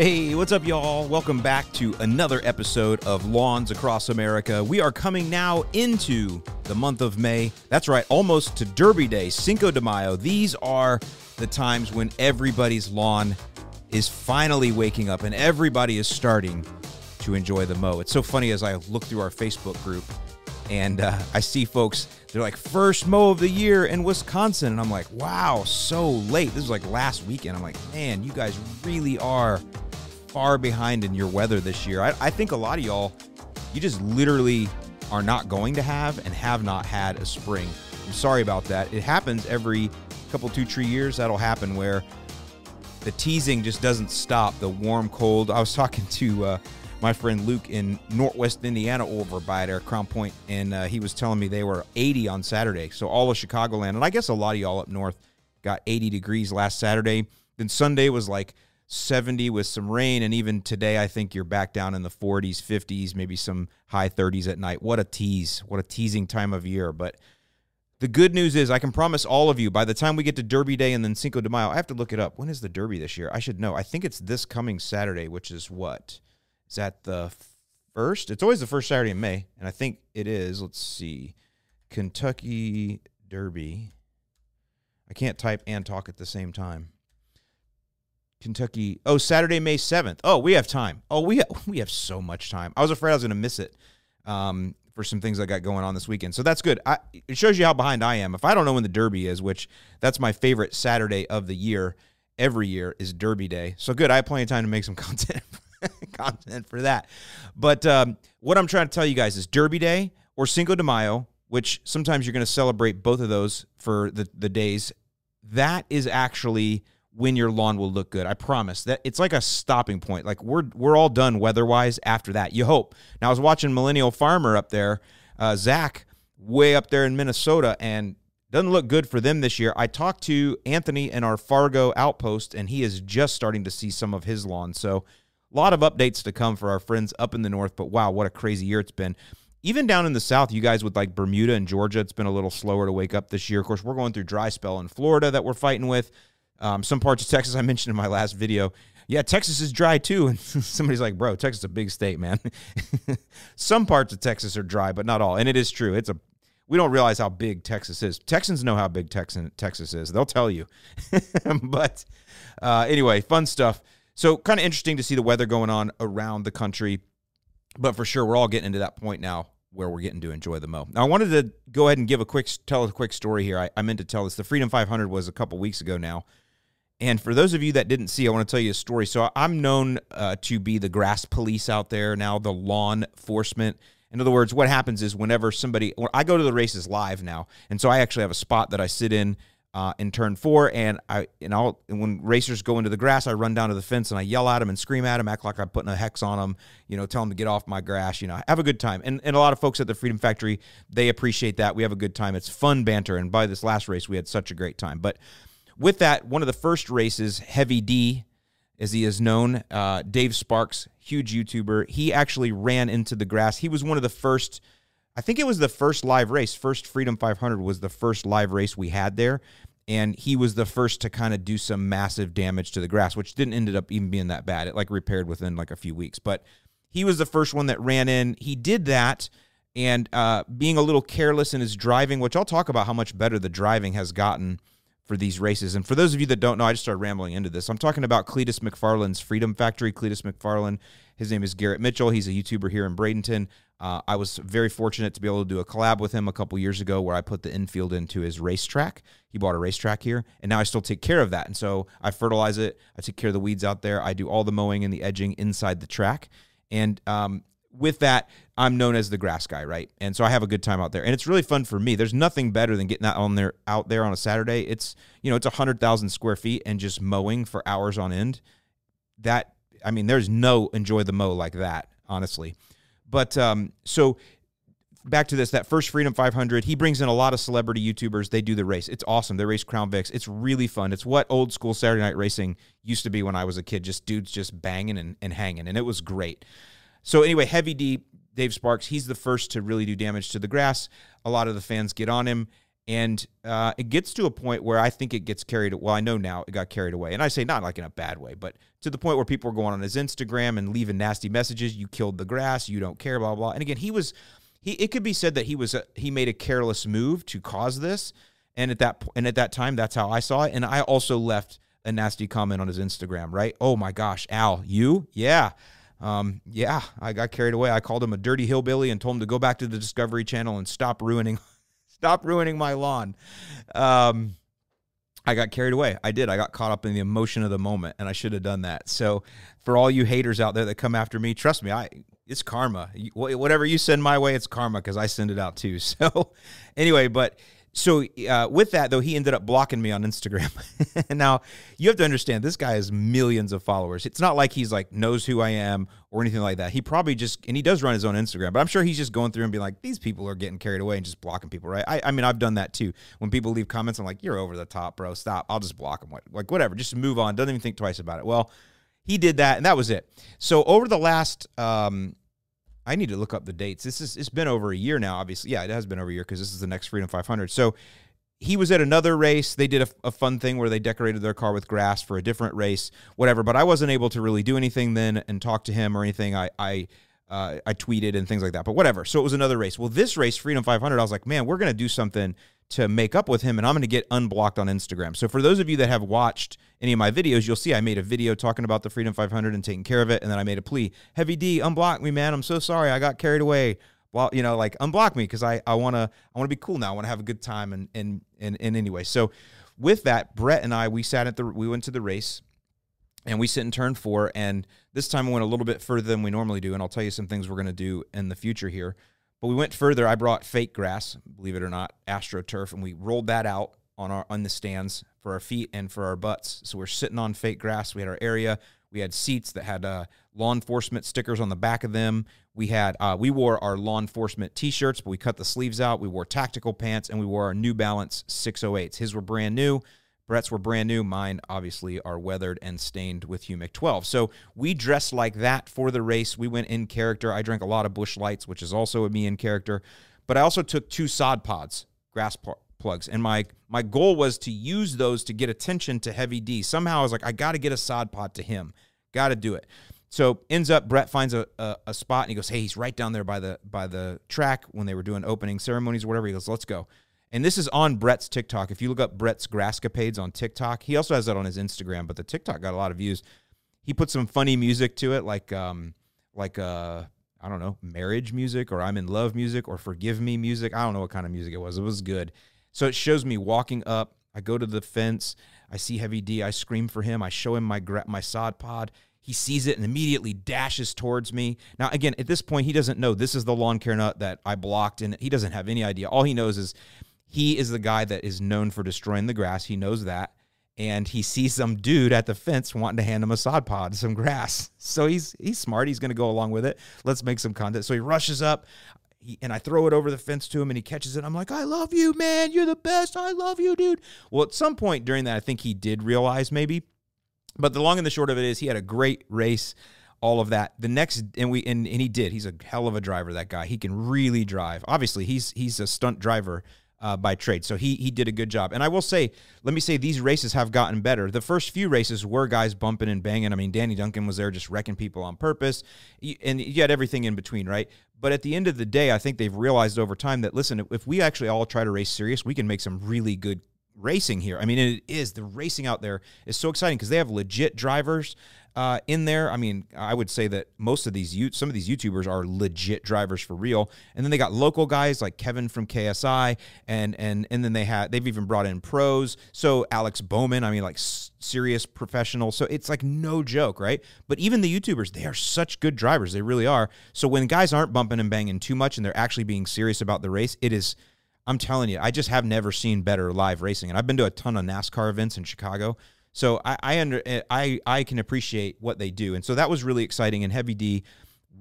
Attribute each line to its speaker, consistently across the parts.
Speaker 1: Hey, what's up, y'all? Welcome back to another episode of Lawns Across America. We are coming now into the month of May. That's right, almost to Derby Day, Cinco de Mayo. These are the times when everybody's lawn is finally waking up and everybody is starting to enjoy the mow. It's so funny as I look through our Facebook group and uh, I see folks, they're like, first mow of the year in Wisconsin. And I'm like, wow, so late. This is like last weekend. I'm like, man, you guys really are far behind in your weather this year. I, I think a lot of y'all, you just literally are not going to have and have not had a spring. I'm sorry about that. It happens every couple, two, three years. That'll happen where the teasing just doesn't stop. The warm, cold. I was talking to uh, my friend Luke in Northwest Indiana over by there, Crown Point, and uh, he was telling me they were 80 on Saturday. So all of Chicagoland, and I guess a lot of y'all up north got 80 degrees last Saturday. Then Sunday was like 70 with some rain, and even today I think you're back down in the 40s, 50s, maybe some high 30s at night. What a tease! What a teasing time of year, but. The good news is, I can promise all of you by the time we get to Derby Day and then Cinco de Mayo, I have to look it up. When is the Derby this year? I should know. I think it's this coming Saturday, which is what? Is that the first? It's always the first Saturday in May, and I think it is. Let's see, Kentucky Derby. I can't type and talk at the same time. Kentucky. Oh, Saturday, May seventh. Oh, we have time. Oh, we have, we have so much time. I was afraid I was going to miss it um, for some things I got going on this weekend. So that's good. I, it shows you how behind I am. If I don't know when the Derby is, which that's my favorite Saturday of the year, every year is Derby Day. So good. I have plenty of time to make some content. content for that. But um, what I'm trying to tell you guys is Derby Day or Cinco de Mayo, which sometimes you're going to celebrate both of those for the, the days. That is actually when your lawn will look good. I promise that it's like a stopping point. Like we're we're all done weather wise after that. You hope. Now I was watching Millennial Farmer up there, uh, Zach, way up there in Minnesota, and doesn't look good for them this year. I talked to Anthony in our Fargo outpost, and he is just starting to see some of his lawn. So a lot of updates to come for our friends up in the north, but wow, what a crazy year it's been. Even down in the south, you guys with like Bermuda and Georgia, it's been a little slower to wake up this year. Of course, we're going through dry spell in Florida that we're fighting with. Um, some parts of Texas I mentioned in my last video. Yeah, Texas is dry too. And somebody's like, bro, Texas is a big state, man. some parts of Texas are dry, but not all. And it is true. It's a we don't realize how big Texas is. Texans know how big Texan, Texas is. They'll tell you. but uh, anyway, fun stuff. So kind of interesting to see the weather going on around the country. But for sure, we're all getting into that point now where we're getting to enjoy the mow. Now, I wanted to go ahead and give a quick tell a quick story here. I, I meant to tell this. The Freedom 500 was a couple weeks ago now. And for those of you that didn't see, I want to tell you a story. So I'm known uh, to be the grass police out there now, the lawn enforcement. In other words, what happens is whenever somebody, I go to the races live now, and so I actually have a spot that I sit in uh, in turn four, and I and I'll and when racers go into the grass, I run down to the fence and I yell at them and scream at them, act like I'm putting a hex on them, you know, tell them to get off my grass, you know, have a good time. And and a lot of folks at the Freedom Factory they appreciate that. We have a good time. It's fun banter, and by this last race, we had such a great time. But with that, one of the first races, Heavy D, as he is known, uh, Dave Sparks, huge YouTuber, he actually ran into the grass. He was one of the first I think it was the first live race. First Freedom 500 was the first live race we had there. And he was the first to kind of do some massive damage to the grass, which didn't ended up even being that bad. It like repaired within like a few weeks. But he was the first one that ran in. He did that and uh, being a little careless in his driving, which I'll talk about how much better the driving has gotten for these races. And for those of you that don't know, I just started rambling into this. I'm talking about Cleetus McFarland's Freedom Factory. Cleetus McFarland, his name is Garrett Mitchell. He's a YouTuber here in Bradenton. Uh, I was very fortunate to be able to do a collab with him a couple years ago where I put the infield into his racetrack. He bought a racetrack here, and now I still take care of that. And so I fertilize it, I take care of the weeds out there, I do all the mowing and the edging inside the track. And um, with that, I'm known as the grass guy, right? And so I have a good time out there, and it's really fun for me. There's nothing better than getting out on there out there on a Saturday. It's you know it's a hundred thousand square feet and just mowing for hours on end. That I mean, there's no enjoy the mow like that, honestly. But um, so back to this that first freedom 500 he brings in a lot of celebrity youtubers they do the race it's awesome they race crown vics it's really fun it's what old school saturday night racing used to be when i was a kid just dudes just banging and, and hanging and it was great so anyway heavy d dave sparks he's the first to really do damage to the grass a lot of the fans get on him And uh, it gets to a point where I think it gets carried. Well, I know now it got carried away, and I say not like in a bad way, but to the point where people are going on his Instagram and leaving nasty messages. You killed the grass. You don't care. Blah blah. And again, he was he. It could be said that he was a, he made a careless move to cause this. And at that and at that time, that's how I saw it. And I also left a nasty comment on his Instagram. Right? Oh my gosh, Al, you? Yeah. Um, yeah, I got carried away. I called him a dirty hillbilly and told him to go back to the Discovery Channel and stop ruining Stop ruining my lawn. Um, I got carried away. I did. I got caught up in the emotion of the moment, and I should have done that. So, for all you haters out there that come after me, trust me, I it's karma. Whatever you send my way, it's karma because I send it out too. So, anyway, but so uh, with that though, he ended up blocking me on Instagram. now you have to understand this guy has millions of followers. It's not like he's like knows who I am or anything like that. He probably just and he does run his own Instagram, but I'm sure he's just going through and being like, these people are getting carried away and just blocking people, right? I, I mean, I've done that too. When people leave comments, I'm like, you're over the top, bro. Stop. I'll just block them. Like whatever, just move on. Doesn't even think twice about it. Well, he did that, and that was it. So over the last um, I need to look up the dates. This is it's been over a year now. Obviously, yeah, it has been over a year because this is the next Freedom 500. So he was at another race. They did a, a, fun thing where they decorated their car with grass for a different race, whatever. But I wasn't able to really do anything then and talk to him or anything. I I uh, I tweeted and things like that. But whatever. So it was another race. Well, this race, Freedom 500, I was like, man, we're gonna do something to make up with him, and I'm gonna get unblocked on Instagram. So for those of you that have watched any of my videos, you'll see I made a video talking about the Freedom 500 and taking care of it, and then I made a plea. Heavy D, unblock me, man. I'm so sorry. I got carried away. Well, you know, like unblock me because I I wanna I wanna be cool now. I wanna have a good time and and and and anyway. So with that, Brett and I we sat at the we went to the race and we sit in turn four. And this time we went a little bit further than we normally do. And I'll tell you some things we're gonna do in the future here. But we went further. I brought fake grass, believe it or not, AstroTurf, and we rolled that out on our on the stands for our feet and for our butts. So we're sitting on fake grass. We had our area. We had seats that had uh, law enforcement stickers on the back of them. We had uh, we wore our law enforcement T-shirts, but we cut the sleeves out. We wore tactical pants, and we wore our New Balance 608s. His were brand new. Brett's were brand new. Mine, obviously, are weathered and stained with Humic 12. So we dressed like that for the race. We went in character. I drank a lot of Busch Lights, which is also a me in character. But I also took two sod pods, grass plugs, and my my goal was to use those to get attention to Heavy D. Somehow I was like, I got to get a sod pod to him. Got to do it. So ends up Brett finds a, a, a, spot and he goes, Hey, he's right down there by the by the track when they were doing opening ceremonies or whatever. He goes, Let's go. And this is on Brett's TikTok. If you look up Brett's Grasscapades on TikTok, he also has that on his Instagram, but the TikTok got a lot of views. He put some funny music to it, like um like uh I don't know, marriage music or I'm in love music or forgive me music. I don't know what kind of music it was. It was good. So it shows me walking up. I go to the fence. I see Heavy D. I scream for him. I show him my my sod pod. He sees it and immediately dashes towards me. Now, again, at this point, he doesn't know this is the lawn care nut that I blocked, and he doesn't have any idea. All he knows is he is the guy that is known for destroying the grass. He knows that. And he sees some dude at the fence wanting to hand him a sod pod, some grass. So he's he's smart. He's going to go along with it. Let's make some content. So he rushes up. He, and I throw it over the fence to him and he catches it. I'm like, I love you, man. You're the best. I love you, dude. Well, at some point during that, I think he did realize maybe but the long and the short of it is he had a great race, all of that. The next and we and, and he did. He's a hell of a driver, that guy. He can really drive. Obviously, he's he's a stunt driver. Uh, by trade. So he he did a good job. And I will say, let me say these races have gotten better. The first few races were guys bumping and banging. I mean, Danny Duncan was there just wrecking people on purpose. And you had everything in between, right? But at the end of the day, I think they've realized over time that listen, if we actually all try to race serious, we can make some really good racing here. I mean, it is the racing out there is so exciting because they have legit drivers uh, in there. I mean, I would say that most of these some of these YouTubers are legit drivers for real. And then they got local guys like Kevin from KSI, and and and then they had they've even brought in pros. So Alex Bowman, I mean, like serious professional. So it's like no joke, right? But even the YouTubers, they are such good drivers. They really are. So when guys aren't bumping and banging too much and they're actually being serious about the race, it is I'm telling you, I just have never seen better live racing, and I've been to a ton of NASCAR events in Chicago. So I I under I I can appreciate what they do, and so that was really exciting. And Heavy D,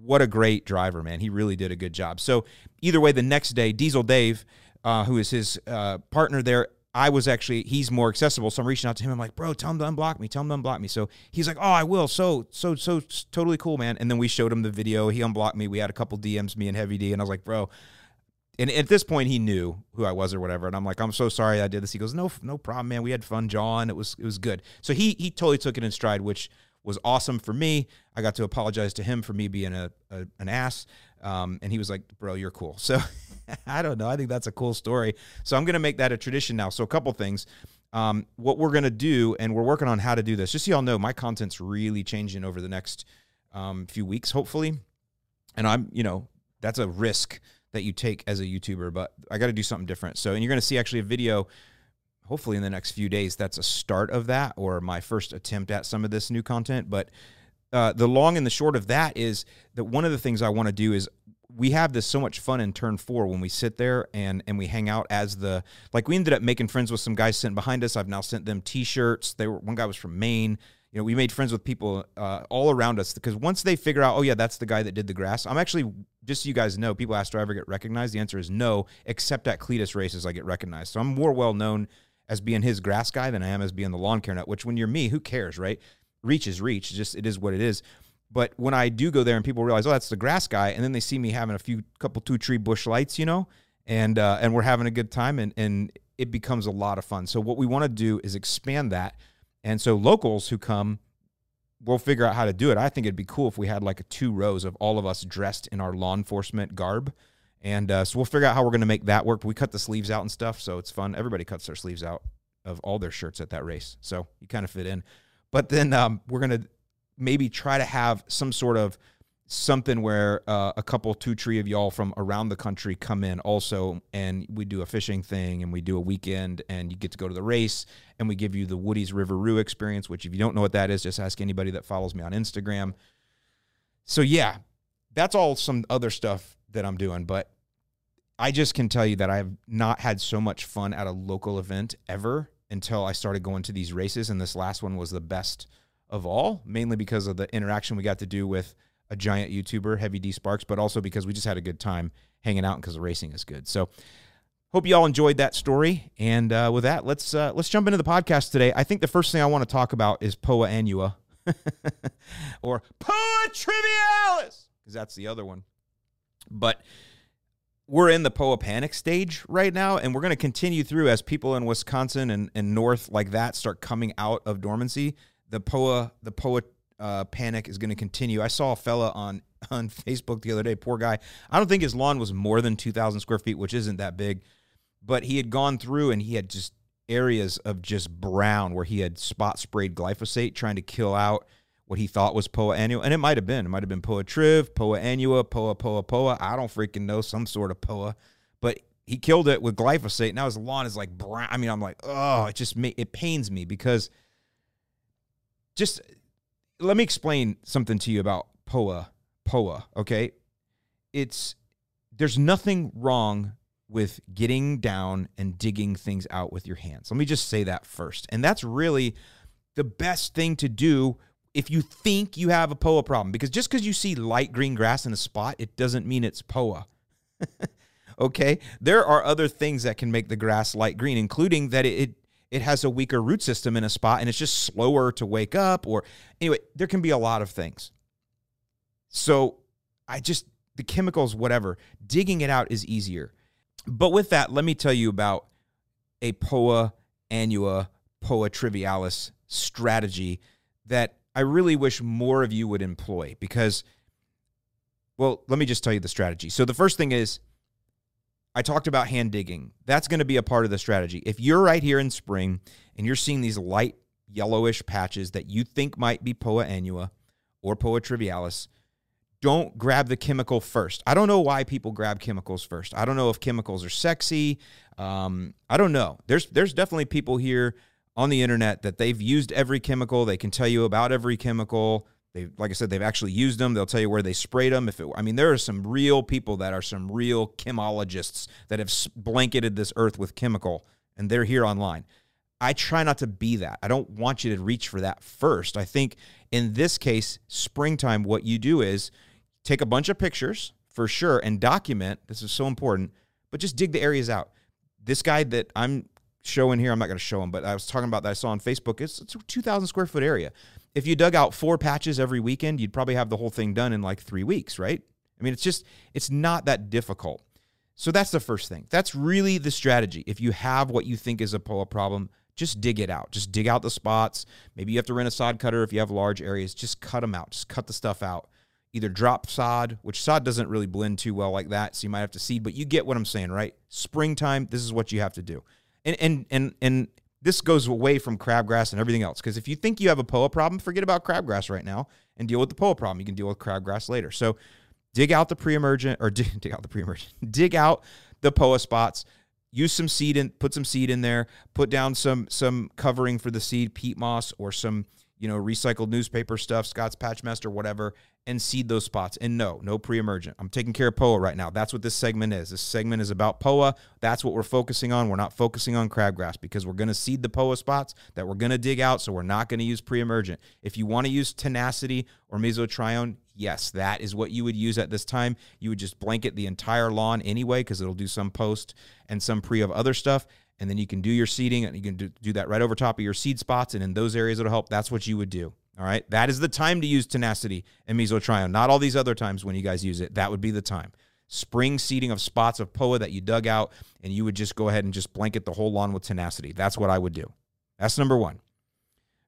Speaker 1: what a great driver, man! He really did a good job. So either way, the next day, Diesel Dave, uh, who is his uh, partner there, I was actually he's more accessible, so I'm reaching out to him. I'm like, bro, tell him to unblock me. Tell him to unblock me. So he's like, oh, I will. So so so totally cool, man. And then we showed him the video. He unblocked me. We had a couple DMs, me and Heavy D, and I was like, bro, and at this point he knew who I was or whatever. And I'm like, I'm so sorry I did this. He goes, no, no problem, man. We had fun, John. It was it was good. So he he totally took it in stride, which was awesome for me. I got to apologize to him for me being a, a an ass. Um, and he was like, bro, you're cool. So I don't know. I think that's a cool story. So I'm gonna make that a tradition now. So a couple things. Um, what we're gonna do, and we're working on how to do this. Just so y'all know, my content's really changing over the next um, few weeks, hopefully. And I'm, you know, that's a risk that you take as a YouTuber, but I got to do something different. So, and you're going to see actually a video, hopefully in the next few days. That's a start of that, or my first attempt at some of this new content. But uh, the long and the short of that is that one of the things I want to do is we have this so much fun in turn four when we sit there and and we hang out as the like we ended up making friends with some guys sitting behind us. I've now sent them T-shirts. They were one guy was from Maine you know, we made friends with people uh, all around us because once they figure out, oh yeah, that's the guy that did the grass. I'm actually just so you guys know, people ask, do I ever get recognized? The answer is no, except at Cleetus races, I get recognized. So I'm more well known as being his grass guy than I am as being the lawn care nut. Which when you're me, who cares, right? Reach is reach. Just it is what it is. But when I do go there and people realize, oh, that's the grass guy, and then they see me having a few couple two tree Busch Lights, you know, and uh, and we're having a good time, and and it becomes a lot of fun. So what we want to do is expand that, and so locals who come we'll figure out how to do it. I think it'd be cool if we had like a two rows of all of us dressed in our law enforcement garb. And uh, so we'll figure out how we're going to make that work. We cut the sleeves out and stuff, so it's fun. Everybody cuts their sleeves out of all their shirts at that race, so you kind of fit in. But then um, we're going to maybe try to have some sort of something where uh, a couple two, three of y'all from around the country come in also and we do a fishing thing and we do a weekend and you get to go to the race and we give you the woody's River riveroo experience which if you don't know what that is just ask anybody that follows me on instagram. So yeah that's all some other stuff that i'm doing but i just can tell you that i've not had so much fun at a local event ever until i started going to these races and this last one was the best of all mainly because of the interaction we got to do with a giant YouTuber, Heavy D Sparks, but also because we just had a good time hanging out because the racing is good. So hope you all enjoyed that story. And uh, with that, let's uh, let's jump into the podcast today. I think the first thing I want to talk about is Poa Annua, or Poa Trivialis, because that's the other one. But we're in the Poa panic stage right now, and we're going to continue through as people in Wisconsin and, and north like that start coming out of dormancy. The Poa the Poa uh, panic is going to continue. I saw a fella on on Facebook the other day. Poor guy. I don't think his lawn was more than two thousand square feet, which isn't that big, but he had gone through and he had just areas of just brown where he had spot sprayed glyphosate trying to kill out what he thought was Poa annua, and it might have been. It might have been Poa triv, Poa annua, Poa Poa Poa. I don't freaking know, some sort of Poa, but he killed it with glyphosate. Now his lawn is like brown. I mean, I'm like, oh, it just it pains me because just let me explain something to you about POA. POA, okay? It's there's nothing wrong with getting down and digging things out with your hands. Let me just say that first. And that's really the best thing to do if you think you have a POA problem because just because you see light green grass in a spot, it doesn't mean it's POA. okay? There are other things that can make the grass light green, including that it, it has a weaker root system in a spot and it's just slower to wake up or anyway there can be a lot of things. So i just the chemicals whatever digging it out is easier. But with that let me tell you about a poa annua poa trivialis strategy that i really wish more of you would employ because well let me just tell you the strategy. So the first thing is I talked about hand digging. That's going to be a part of the strategy. If you're right here in spring and you're seeing these light yellowish patches that you think might be Poa annua or Poa trivialis, don't grab the chemical first. I don't know why people grab chemicals first. I don't know if chemicals are sexy. Um, I don't know. There's there's definitely people here on the internet that they've used every chemical. They can tell you about every chemical. They, like I said, they've actually used them. They'll tell you where they sprayed them. If it, I mean, there are some real people that are some real chemologists that have blanketed this earth with chemical, and they're here online. I try not to be that. I don't want you to reach for that first. I think in this case, springtime, what you do is take a bunch of pictures for sure and document. This is so important, but just dig the areas out. This guy that I'm showing here, I'm not going to show him, but I was talking about that I saw on Facebook. It's, it's a 2,000 square foot area if you dug out four patches every weekend, you'd probably have the whole thing done in like three weeks, right? I mean, it's just, it's not that difficult. So that's the first thing. That's really the strategy. If you have what you think is a POA problem, just dig it out. Just dig out the spots. Maybe you have to rent a sod cutter if you have large areas. Just cut them out. Just cut the stuff out. Either drop sod, which sod doesn't really blend too well like that, so you might have to seed, but you get what I'm saying, right? Springtime, this is what you have to do. And and and and this goes away from crabgrass and everything else. Because if you think you have a POA problem, forget about crabgrass right now and deal with the POA problem. You can deal with crabgrass later. So dig out the pre-emergent or dig, dig out the pre-emergent, dig out the POA spots. Use some seed in, put some seed in there. Put down some some covering for the seed, peat moss or some you know recycled newspaper stuff, Scott's Patchmaster, whatever, and seed those spots. And no, no pre-emergent. I'm taking care of POA right now. That's what this segment is. This segment is about POA. That's what we're focusing on. We're not focusing on crabgrass because we're going to seed the POA spots that we're going to dig out. So we're not going to use pre-emergent. If you want to use tenacity or mesotrione, yes, that is what you would use at this time. You would just blanket the entire lawn anyway because it'll do some post and some pre of other stuff. And then you can do your seeding and you can do, that right over top of your seed spots. And in those areas, it'll help. That's what you would do. All right. That is the time to use tenacity and mesotrione. Not all these other times when you guys use it. That would be the time. Spring seeding of spots of POA that you dug out, and you would just go ahead and just blanket the whole lawn with tenacity. That's what I would do. That's number one.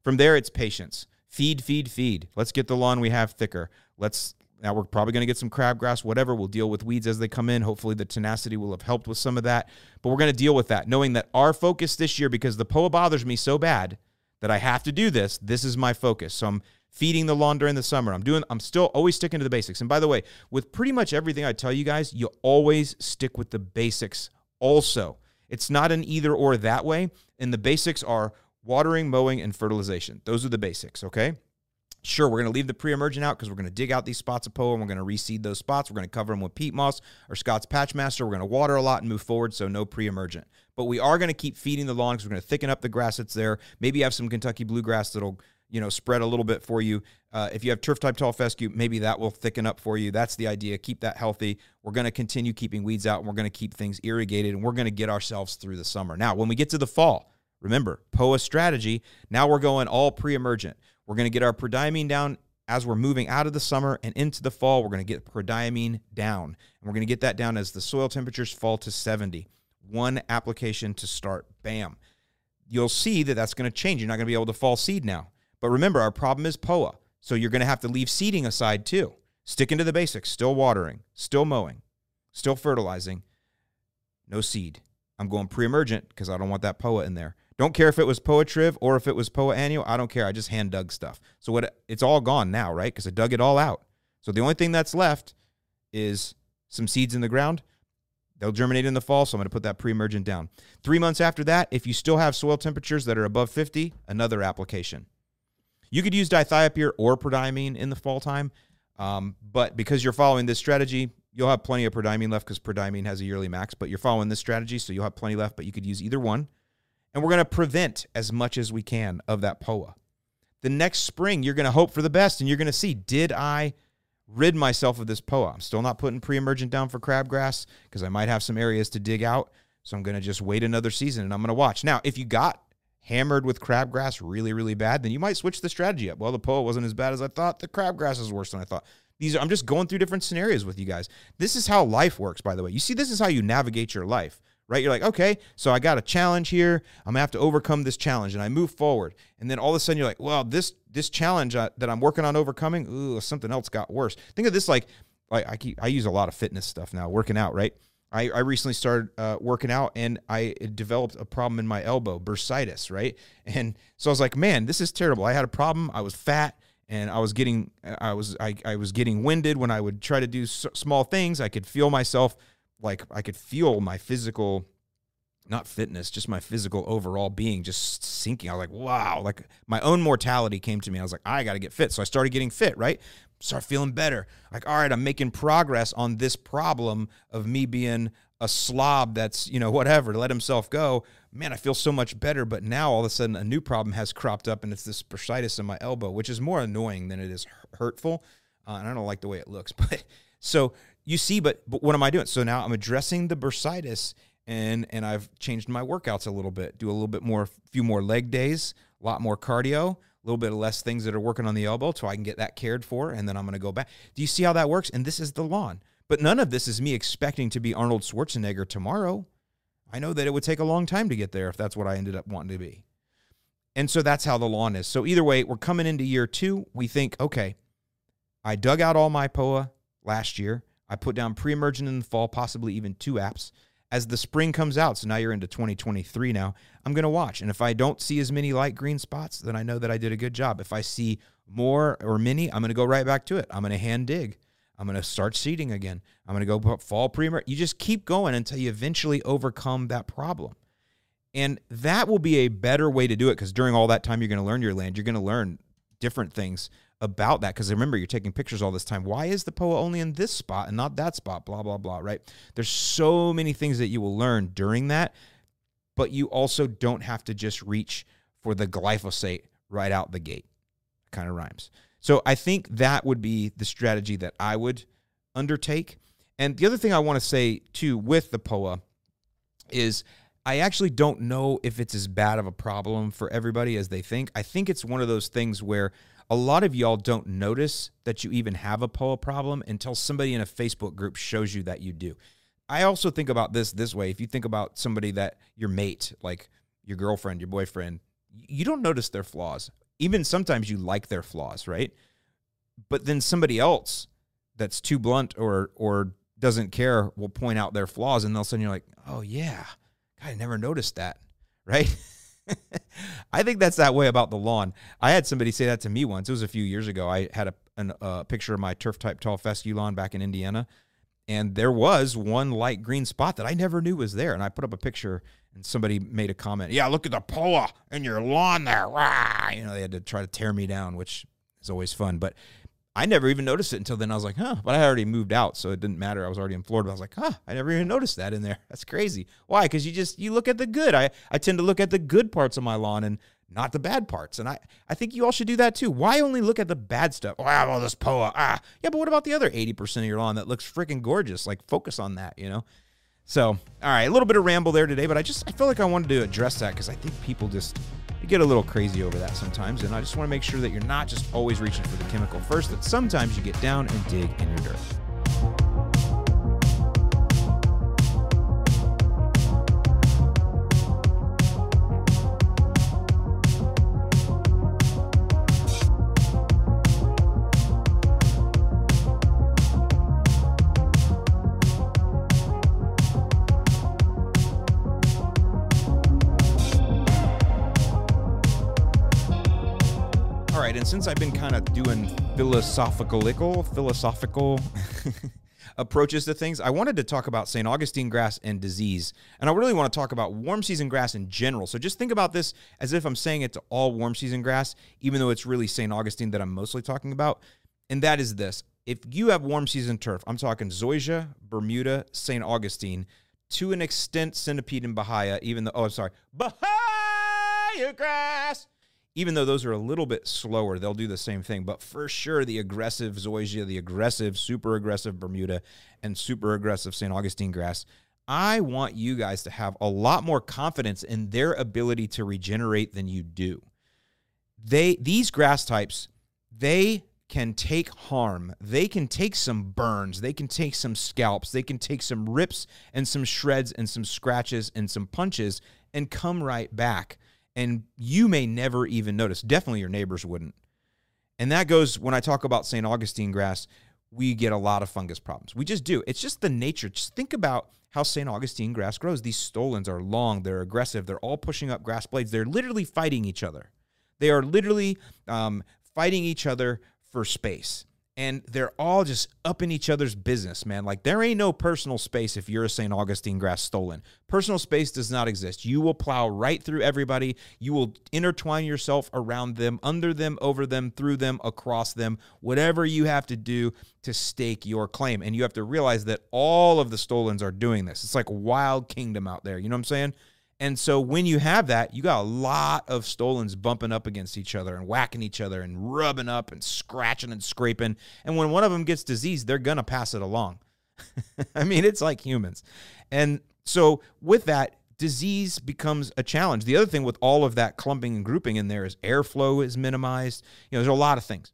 Speaker 1: From there, it's patience. Feed, feed, feed. Let's get the lawn we have thicker. Let's now we're probably going to get some crabgrass, whatever. We'll deal with weeds as they come in. Hopefully, the tenacity will have helped with some of that. But we're going to deal with that, knowing that our focus this year, because the POA bothers me so bad that I have to do this, this is my focus. So I'm feeding the lawn during the summer. I'm doing, I'm still always sticking to the basics. And by the way, with pretty much everything I tell you guys, you always stick with the basics also. It's not an either or that way. And the basics are watering, mowing, and fertilization. Those are the basics, okay? Sure, we're going to leave the pre-emergent out because we're going to dig out these spots of POA and we're going to reseed those spots. We're going to cover them with peat moss or Scott's Patchmaster. We're going to water a lot and move forward, so no pre-emergent. But we are going to keep feeding the lawn because we're going to thicken up the grass that's there. Maybe have some Kentucky bluegrass that'll you know spread a little bit for you. Uh, if you have turf type tall fescue, maybe that will thicken up for you. That's the idea. Keep that healthy. We're going to continue keeping weeds out and we're going to keep things irrigated and we're going to get ourselves through the summer. Now, when we get to the fall, remember POA strategy. Now we're going all pre-emergent. We're going to get our prodiamine down as we're moving out of the summer and into the fall, we're going to get prodiamine down. And we're going to get that down as the soil temperatures fall to 70. One application to start. Bam. You'll see that that's going to change. You're not going to be able to fall seed now. But remember, our problem is POA. So you're going to have to leave seeding aside too. Sticking to the basics, still watering, still mowing, still fertilizing, no seed. I'm going pre emergent because I don't want that POA in there. Don't care if it was POA Triv or if it was POA Annua. I don't care. I just hand dug stuff. So what? It's all gone now, right? Because I dug it all out. So the only thing that's left is some seeds in the ground. They'll germinate in the fall, so I'm going to put that pre-emergent down. Three months after that, if you still have soil temperatures that are above 50, another application. You could use dithiopyr or prodiamine in the fall time, um, but because you're following this strategy, you'll have plenty of prodiamine left because prodiamine has a yearly max. But you're following this strategy, so you'll have plenty left. But you could use either one and we're going to prevent as much as we can of that POA. The next spring, you're going to hope for the best and you're going to see did I rid myself of this POA? I'm still not putting pre emergent down for crabgrass because I might have some areas to dig out. So I'm going to just wait another season and I'm going to watch. Now, if you got hammered with crabgrass really, really bad, then you might switch the strategy up. Well, the POA wasn't as bad as I thought. The crabgrass is worse than I thought. These are, I'm just going through different scenarios with you guys. This is how life works, by the way. You see, this is how you navigate your life right? You're like, okay, so I got a challenge here. I'm gonna have to overcome this challenge, and I move forward. And then all of a sudden, you're like, well, this this challenge uh, that I'm working on overcoming, ooh, something else got worse. Think of this like, like I keep, I use a lot of fitness stuff now, working out, right? I, I recently started uh, working out and I developed a problem in my elbow, bursitis, right? And so I was like, man, this is terrible. I had a problem. I was fat and I was getting, I was, I, I was getting winded when I would try to do small things. I could feel myself like I could feel my physical not fitness, just my physical overall being just sinking. I was like, wow, like my own mortality came to me. I was like, I got to get fit. So I started getting fit, right? Start feeling better. Like, all right, I'm making progress on this problem of me being a slob that's, you know, whatever, let himself go. Man, I feel so much better. But now all of a sudden a new problem has cropped up and it's this bursitis in my elbow, which is more annoying than it is hurtful. Uh, and I don't like the way it looks. But so you see, but, but what am I doing? So now I'm addressing the bursitis and and I've changed my workouts a little bit. Do a little bit more, a few more leg days, a lot more cardio, a little bit less things that are working on the elbow, so I can get that cared for, and then I'm going to go back. Do you see how that works? And this is the lawn. But none of this is me expecting to be Arnold Schwarzenegger tomorrow. I know that it would take a long time to get there if that's what I ended up wanting to be. And so that's how the lawn is. So either way, we're coming into year two. We think, okay, I dug out all my POA last year. I put down pre emergent in the fall, possibly even two apps. As the spring comes out, so now you're into 2023 now, I'm going to watch. And if I don't see as many light green spots, then I know that I did a good job. If I see more or many, I'm going to go right back to it. I'm going to hand dig. I'm going to start seeding again. I'm going to go fall pre emergent. You just keep going until you eventually overcome that problem. And that will be a better way to do it because during all that time, you're going to learn your land. You're going to learn different things about that because remember you're taking pictures all this time. Why is the poa only in this spot and not that spot? Blah blah blah right? There's so many things that you will learn during that but you also don't have to just reach for the glyphosate right out the gate. Kind of rhymes. So i think that would be the strategy that i would undertake. And the other thing i want to say too with the poa is I actually don't know if it's as bad of a problem for everybody as they think. I think it's one of those things where a lot of y'all don't notice that you even have a POA problem until somebody in a Facebook group shows you that you do. I also think about this this way. If you think about somebody that your mate, like your girlfriend, your boyfriend, you don't notice their flaws. Even sometimes you like their flaws, right? But then somebody else that's too blunt or or doesn't care will point out their flaws and all of a sudden you're like, "Oh yeah. God, I never noticed that." Right? I think that's that way about the lawn. I had somebody say that to me once. It was a few years ago. I had a an, uh, picture of my turf type tall fescue lawn back in Indiana, and there was one light green spot that I never knew was there. And I put up a picture, and somebody made a comment. Yeah, look at the poa in your lawn there. Rah! You know, they had to try to tear me down, which is always fun. But I never even noticed it until then. I was like, huh, but I already moved out, so it didn't matter. I was already in Florida. I was like, huh, I never even noticed that in there. That's crazy. Why? Because you just you look at the good. I I tend to look at the good parts of my lawn and not the bad parts. And I I think you all should do that too. Why only look at the bad stuff? Oh, well, this poa. Ah, yeah, but what about the other eighty percent of your lawn that looks freaking gorgeous? Like focus on that, you know. So, all right, a little bit of ramble there today, but I just I feel like I wanted to address that because I think people just get a little crazy over that sometimes, and I just want to make sure that you're not just always reaching for the chemical first. That sometimes you get down and dig in your dirt. Since I've been kind of doing philosophical, philosophical approaches to things, I wanted to talk about St. Augustine grass and disease. And I really want to talk about warm season grass in general. So just think about this as if I'm saying it to all warm season grass, even though it's really St. Augustine that I'm mostly talking about. And that is this. If you have warm season turf, I'm talking Zoysia, Bermuda, St. Augustine, to an extent, Centipede and Bahia, even though, oh, I'm sorry, Bahia grass even though those are a little bit slower, they'll do the same thing. But for sure, the aggressive Zoysia, the aggressive, super aggressive Bermuda, and super aggressive St. Augustine grass, I want you guys to have a lot more confidence in their ability to regenerate than you do. They these grass types, they can take harm. They can take some burns. They can take some scalps. They can take some rips and some shreds and some scratches and some punches and come right back and you may never even notice. Definitely your neighbors wouldn't. And that goes when I talk about St. Augustine grass, we get a lot of fungus problems. We just do. It's just the nature. Just think about how St. Augustine grass grows. These stolons are long, they're aggressive, they're all pushing up grass blades. They're literally fighting each other. They are literally um, fighting each other for space and they're all just up in each other's business, man. Like there ain't no personal space if you're a St. Augustine grass stolon. Personal space does not exist. You will plow right through everybody. You will intertwine yourself around them, under them, over them, through them, across them, whatever you have to do to stake your claim. And you have to realize that all of the stolons are doing this. It's like wild kingdom out there. You know what I'm saying? And so when you have that, you got a lot of stolons bumping up against each other and whacking each other and rubbing up and scratching and scraping. And when one of them gets diseased, they're going to pass it along. I mean, it's like humans. And so with that, disease becomes a challenge. The other thing with all of that clumping and grouping in there is airflow is minimized. You know, there's a lot of things.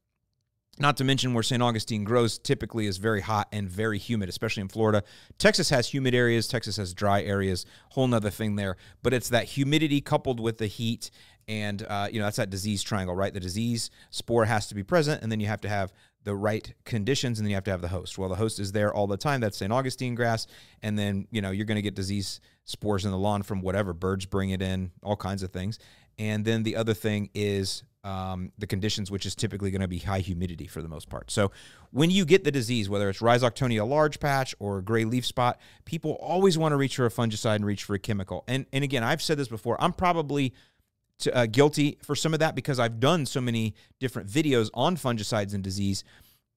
Speaker 1: Not to mention where St. Augustine grows typically is very hot and very humid, especially in Florida. Texas has humid areas, Texas has dry areas, whole nother thing there. But it's that humidity coupled with the heat, and uh, you know that's that disease triangle, right? The disease spore has to be present, and then you have to have the right conditions, and then you have to have the host. Well, the host is there all the time. That's St. Augustine grass, and then you know you're going to get disease spores in the lawn from whatever birds bring it in, all kinds of things. And then the other thing is um, the conditions, which is typically going to be high humidity for the most part. So when you get the disease, whether it's Rhizoctonia large patch or gray leaf spot, people always want to reach for a fungicide and reach for a chemical. And and again, I've said this before. I'm probably to, uh, guilty for some of that because I've done so many different videos on fungicides and disease.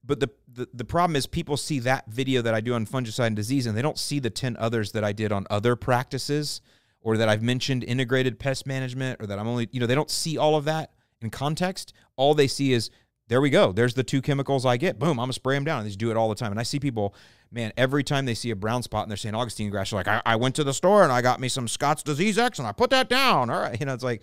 Speaker 1: But the, the, the problem is people see that video that I do on fungicide and disease and they don't see the 10 others that I did on other practices or that I've mentioned integrated pest management or that I'm only, you know, they don't see all of that in context, all they see is there we go. There's the two chemicals I get. Boom, I'm gonna spray them down. And they do it all the time. And I see people, man, every time they see a brown spot and they're St. Augustine grass, they're like, I, I went to the store and I got me some Scott's DiseaseEx and I put that down. All right, you know, it's like,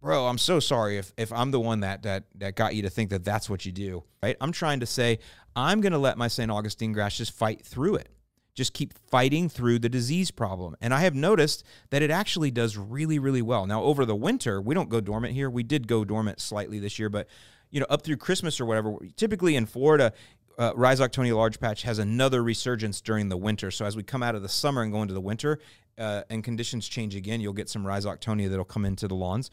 Speaker 1: bro, I'm so sorry if if I'm the one that that that got you to think that that's what you do. Right? I'm trying to say I'm gonna let my St. Augustine grass just fight through it just keep fighting through the disease problem. And I have noticed that it actually does really, really well. Now, over the winter, we don't go dormant here. We did go dormant slightly this year, but you know, up through Christmas or whatever, typically in Florida, uh, Rhizoctonia large patch has another resurgence during the winter. So as we come out of the summer and go into the winter, uh, and conditions change again, you'll get some Rhizoctonia that'll come into the lawns.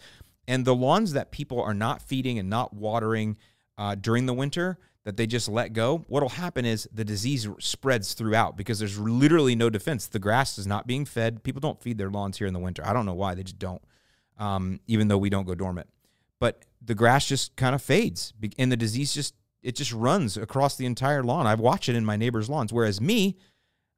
Speaker 1: And the lawns that people are not feeding and not watering uh, during the winter, that they just let go, what'll happen is the disease spreads throughout because there's literally no defense. The grass is not being fed. People don't feed their lawns here in the winter. I don't know why they just don't, um, even though we don't go dormant. But the grass just kind of fades, and the disease just it just runs across the entire lawn. I've watched it in my neighbors' lawns. Whereas me,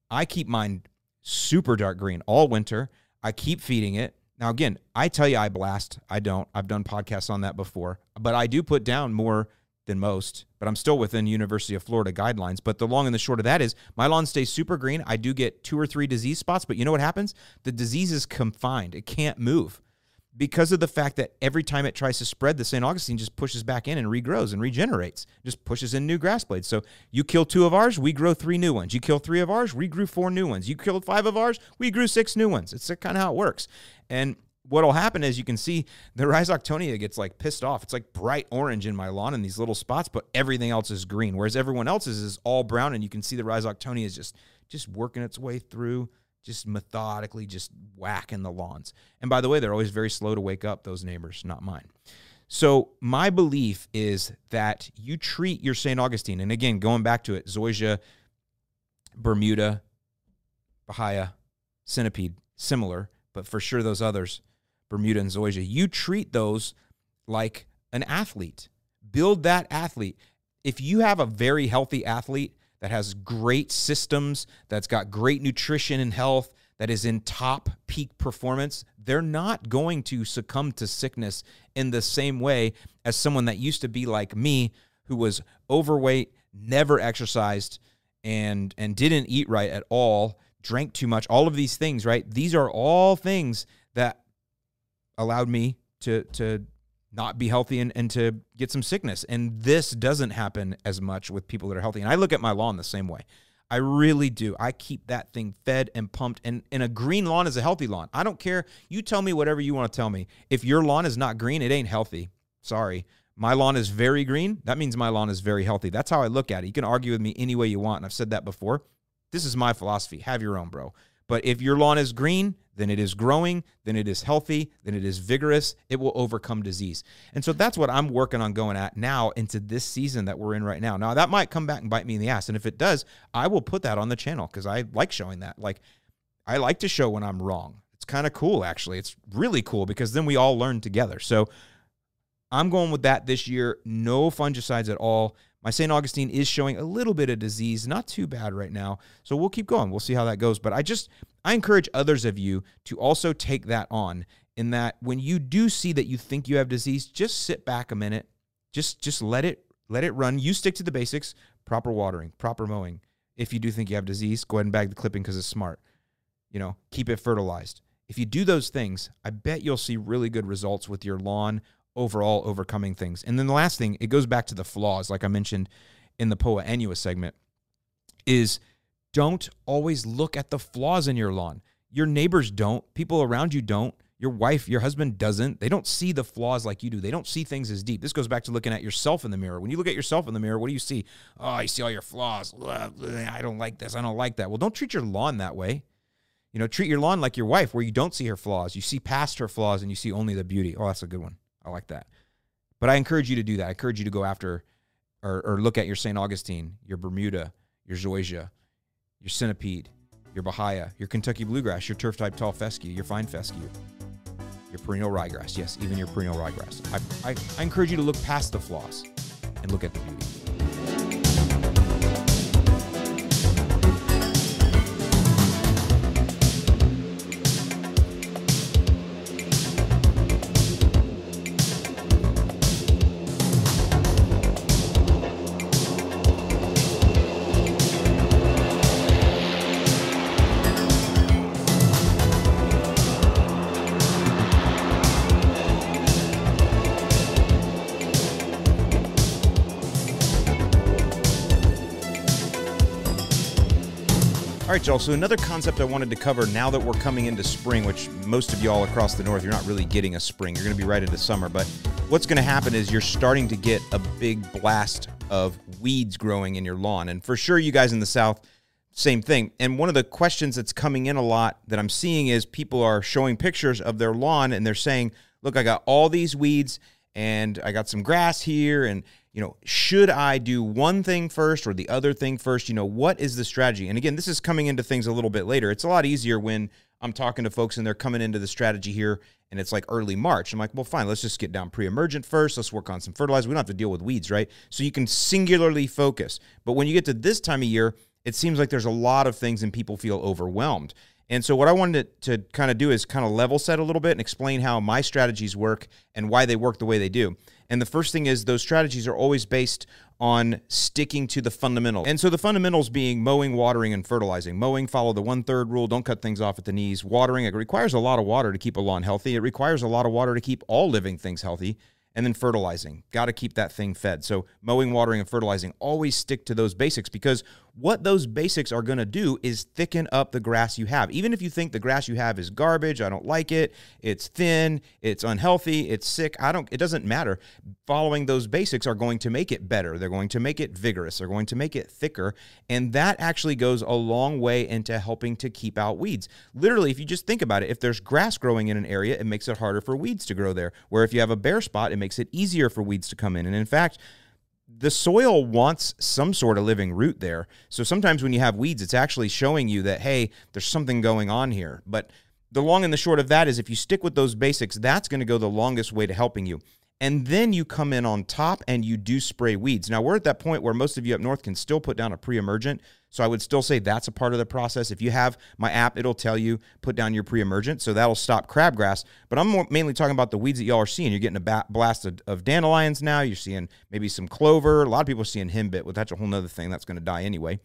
Speaker 1: I keep mine super dark green all winter. I keep feeding it. Now again, I tell you I blast. I don't. I've done podcasts on that before, but I do put down more than most, but I'm still within University of Florida guidelines. But the long and the short of that is my lawn stays super green. I do get two or three disease spots, but you know what happens? The disease is confined. It can't move because of the fact that every time it tries to spread, the St. Augustine just pushes back in and regrows and regenerates, just pushes in new grass blades. So you kill two of ours, we grow three new ones. You kill three of ours, we grew four new ones. You killed five of ours, we grew six new ones. It's kind of how it works. And what'll happen is you can see the Rhizoctonia gets like pissed off. It's like bright orange in my lawn in these little spots, but everything else is green. Whereas everyone else's is all brown, and you can see the Rhizoctonia is just just working its way through, just methodically, just whacking the lawns. And by the way, they're always very slow to wake up. Those neighbors, not mine. So my belief is that you treat your St. Augustine, and again, going back to it, Zoysia, Bermuda, Bahia, Centipede, similar, but for sure those others Bermuda and Zoysia. You treat those like an athlete. Build that athlete. If you have a very healthy athlete that has great systems, that's got great nutrition and health, that is in top peak performance, they're not going to succumb to sickness in the same way as someone that used to be like me who was overweight, never exercised and and didn't eat right at all, drank too much, all of these things, right? These are all things that allowed me to to not be healthy and, and to get some sickness. And this doesn't happen as much with people that are healthy. And I look at my lawn the same way. I really do. I keep that thing fed and pumped. And, and a green lawn is a healthy lawn. I don't care. You tell me whatever you want to tell me. If your lawn is not green, it ain't healthy. Sorry. My lawn is very green. That means my lawn is very healthy. That's how I look at it. You can argue with me any way you want. And I've said that before. This is my philosophy. Have your own, bro. But if your lawn is green, then it is growing, then it is healthy, then it is vigorous, it will overcome disease. And so that's what I'm working on going at now into this season that we're in right now. Now, that might come back and bite me in the ass. And if it does, I will put that on the channel because I like showing that. Like, I like to show when I'm wrong. It's kind of cool, actually. It's really cool because then we all learn together. So I'm going with that this year. No fungicides at all. My St. Augustine is showing a little bit of disease, not too bad right now. So we'll keep going. We'll see how that goes. But I just, I encourage others of you to also take that on in that when you do see that you think you have disease, just sit back a minute. Just, just let it, let it run. You stick to the basics, proper watering, proper mowing. If you do think you have disease, go ahead and bag the clipping because it's smart. You know, keep it fertilized. If you do those things, I bet you'll see really good results with your lawn overall overcoming things. And then the last thing, it goes back to the flaws, like I mentioned in the Poa annua segment, is don't always look at the flaws in your lawn. Your neighbors don't, people around you don't. Your wife, your husband doesn't. They don't see the flaws like you do. They don't see things as deep. This goes back to looking at yourself in the mirror. When you look at yourself in the mirror, what do you see? Oh, you see all your flaws. I don't like this. I don't like that. Well, don't treat your lawn that way. You know, treat your lawn like your wife, where you don't see her flaws. You see past her flaws and you see only the beauty. Oh, that's a good one. I like that. But I encourage you to do that. I encourage you to go after or, or look at your St. Augustine, your Bermuda, your Zoysia, your Centipede, your Bahia, your Kentucky Bluegrass, your turf type tall fescue, your fine fescue your perennial ryegrass. Yes, even your perennial ryegrass. I, I, I encourage you to look past the flaws and look at the beauty. Right, y'all. So another concept I wanted to cover now that we're coming into spring, which most of y'all across the north, you're not really getting a spring. You're going to be right into summer. But what's going to happen is you're starting to get a big blast of weeds growing in your lawn. And for sure, you guys in the south, same thing. And one of the questions that's coming in a lot that I'm seeing is people are showing pictures of their lawn and they're saying, look, I got all these weeds and I got some grass here and you know, should I do one thing first or the other thing first? You know, what is the strategy? And again, this is coming into things a little bit later. It's a lot easier when I'm talking to folks and they're coming into the strategy here and it's like early March. I'm like, well, fine, let's just get down pre emergent first. Let's work on some fertilizer. We don't have to deal with weeds, right? So you can singularly focus. But when you get to this time of year, it seems like there's a lot of things and people feel overwhelmed. And so, what I wanted to, to kind of do is kind of level set a little bit and explain how my strategies work and why they work the way they do. And the first thing is those strategies are always based on sticking to the fundamentals. And so the fundamentals being mowing, watering, and fertilizing. Mowing, follow the one third rule, don't cut things off at the knees. Watering, it requires a lot of water to keep a lawn healthy. It requires a lot of water to keep all living things healthy and then fertilizing. Got to keep that thing fed. So, mowing, watering, and fertilizing, always stick to those basics because what those basics are going to do is thicken up the grass you have. Even if you think the grass you have is garbage, I don't like it, it's thin, it's unhealthy, it's sick, I don't it doesn't matter. Following those basics are going to make it better. They're going to make it vigorous. They're going to make it thicker, and that actually goes a long way into helping to keep out weeds. Literally, if you just think about it, if there's grass growing in an area, it makes it harder for weeds to grow there. Where if you have a bare spot, it makes it easier for weeds to come in. And in fact, the soil wants some sort of living root there. So sometimes when you have weeds, it's actually showing you that, hey, there's something going on here. But the long and the short of that is if you stick with those basics, that's going to go the longest way to helping you and then you come in on top and you do spray weeds. Now, we're at that point where most of you up north can still put down a pre emergent. So I would still say that's a part of the process. If you have my app, it'll tell you put down your pre emergent. So that'll stop crabgrass. But I'm mainly talking about the weeds that y'all are seeing. You're getting a blast of, of, dandelions now. You're seeing maybe some clover. A lot of people are seeing henbit, but that's a whole other thing that's going to die anyway.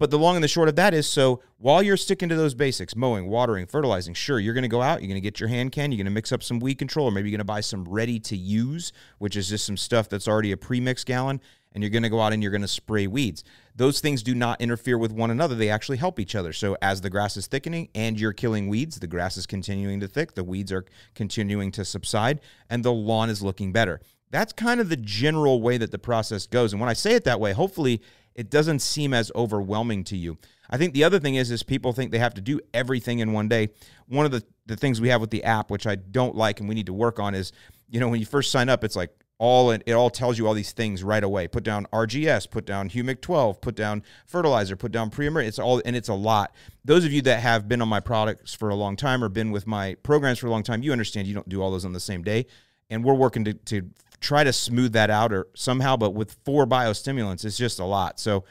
Speaker 1: But the long and the short of that is so while you're sticking to those basics, mowing, watering, fertilizing, sure, you're going to go out, you're going to get your hand can, you're going to mix up some weed control, or maybe you're going to buy some ready to use, which is just some stuff that's already a pre-mix gallon, and you're going to go out and you're going to spray weeds. Those things do not interfere with one another. They actually help each other. So as the grass is thickening and you're killing weeds, the grass is continuing to thick, the weeds are continuing to subside, and the lawn is looking better. That's kind of the general way that the process goes. And when I say it that way, hopefully it doesn't seem as overwhelming to you. I think the other thing is is people think they have to do everything in one day. One of the, the things we have with the app, which I don't like and we need to work on, is you know when you first sign up, it's like all it, all tells you all these things right away. Put down RGS, put down Humic 12, put down fertilizer, put down pre-emergent. It's all and it's a lot. Those of you that have been on my products for a long time or been with my programs for a long time, you understand you don't do all those on the same day. And we're working to, to try to smooth that out or somehow, but with four biostimulants, it's just a lot. So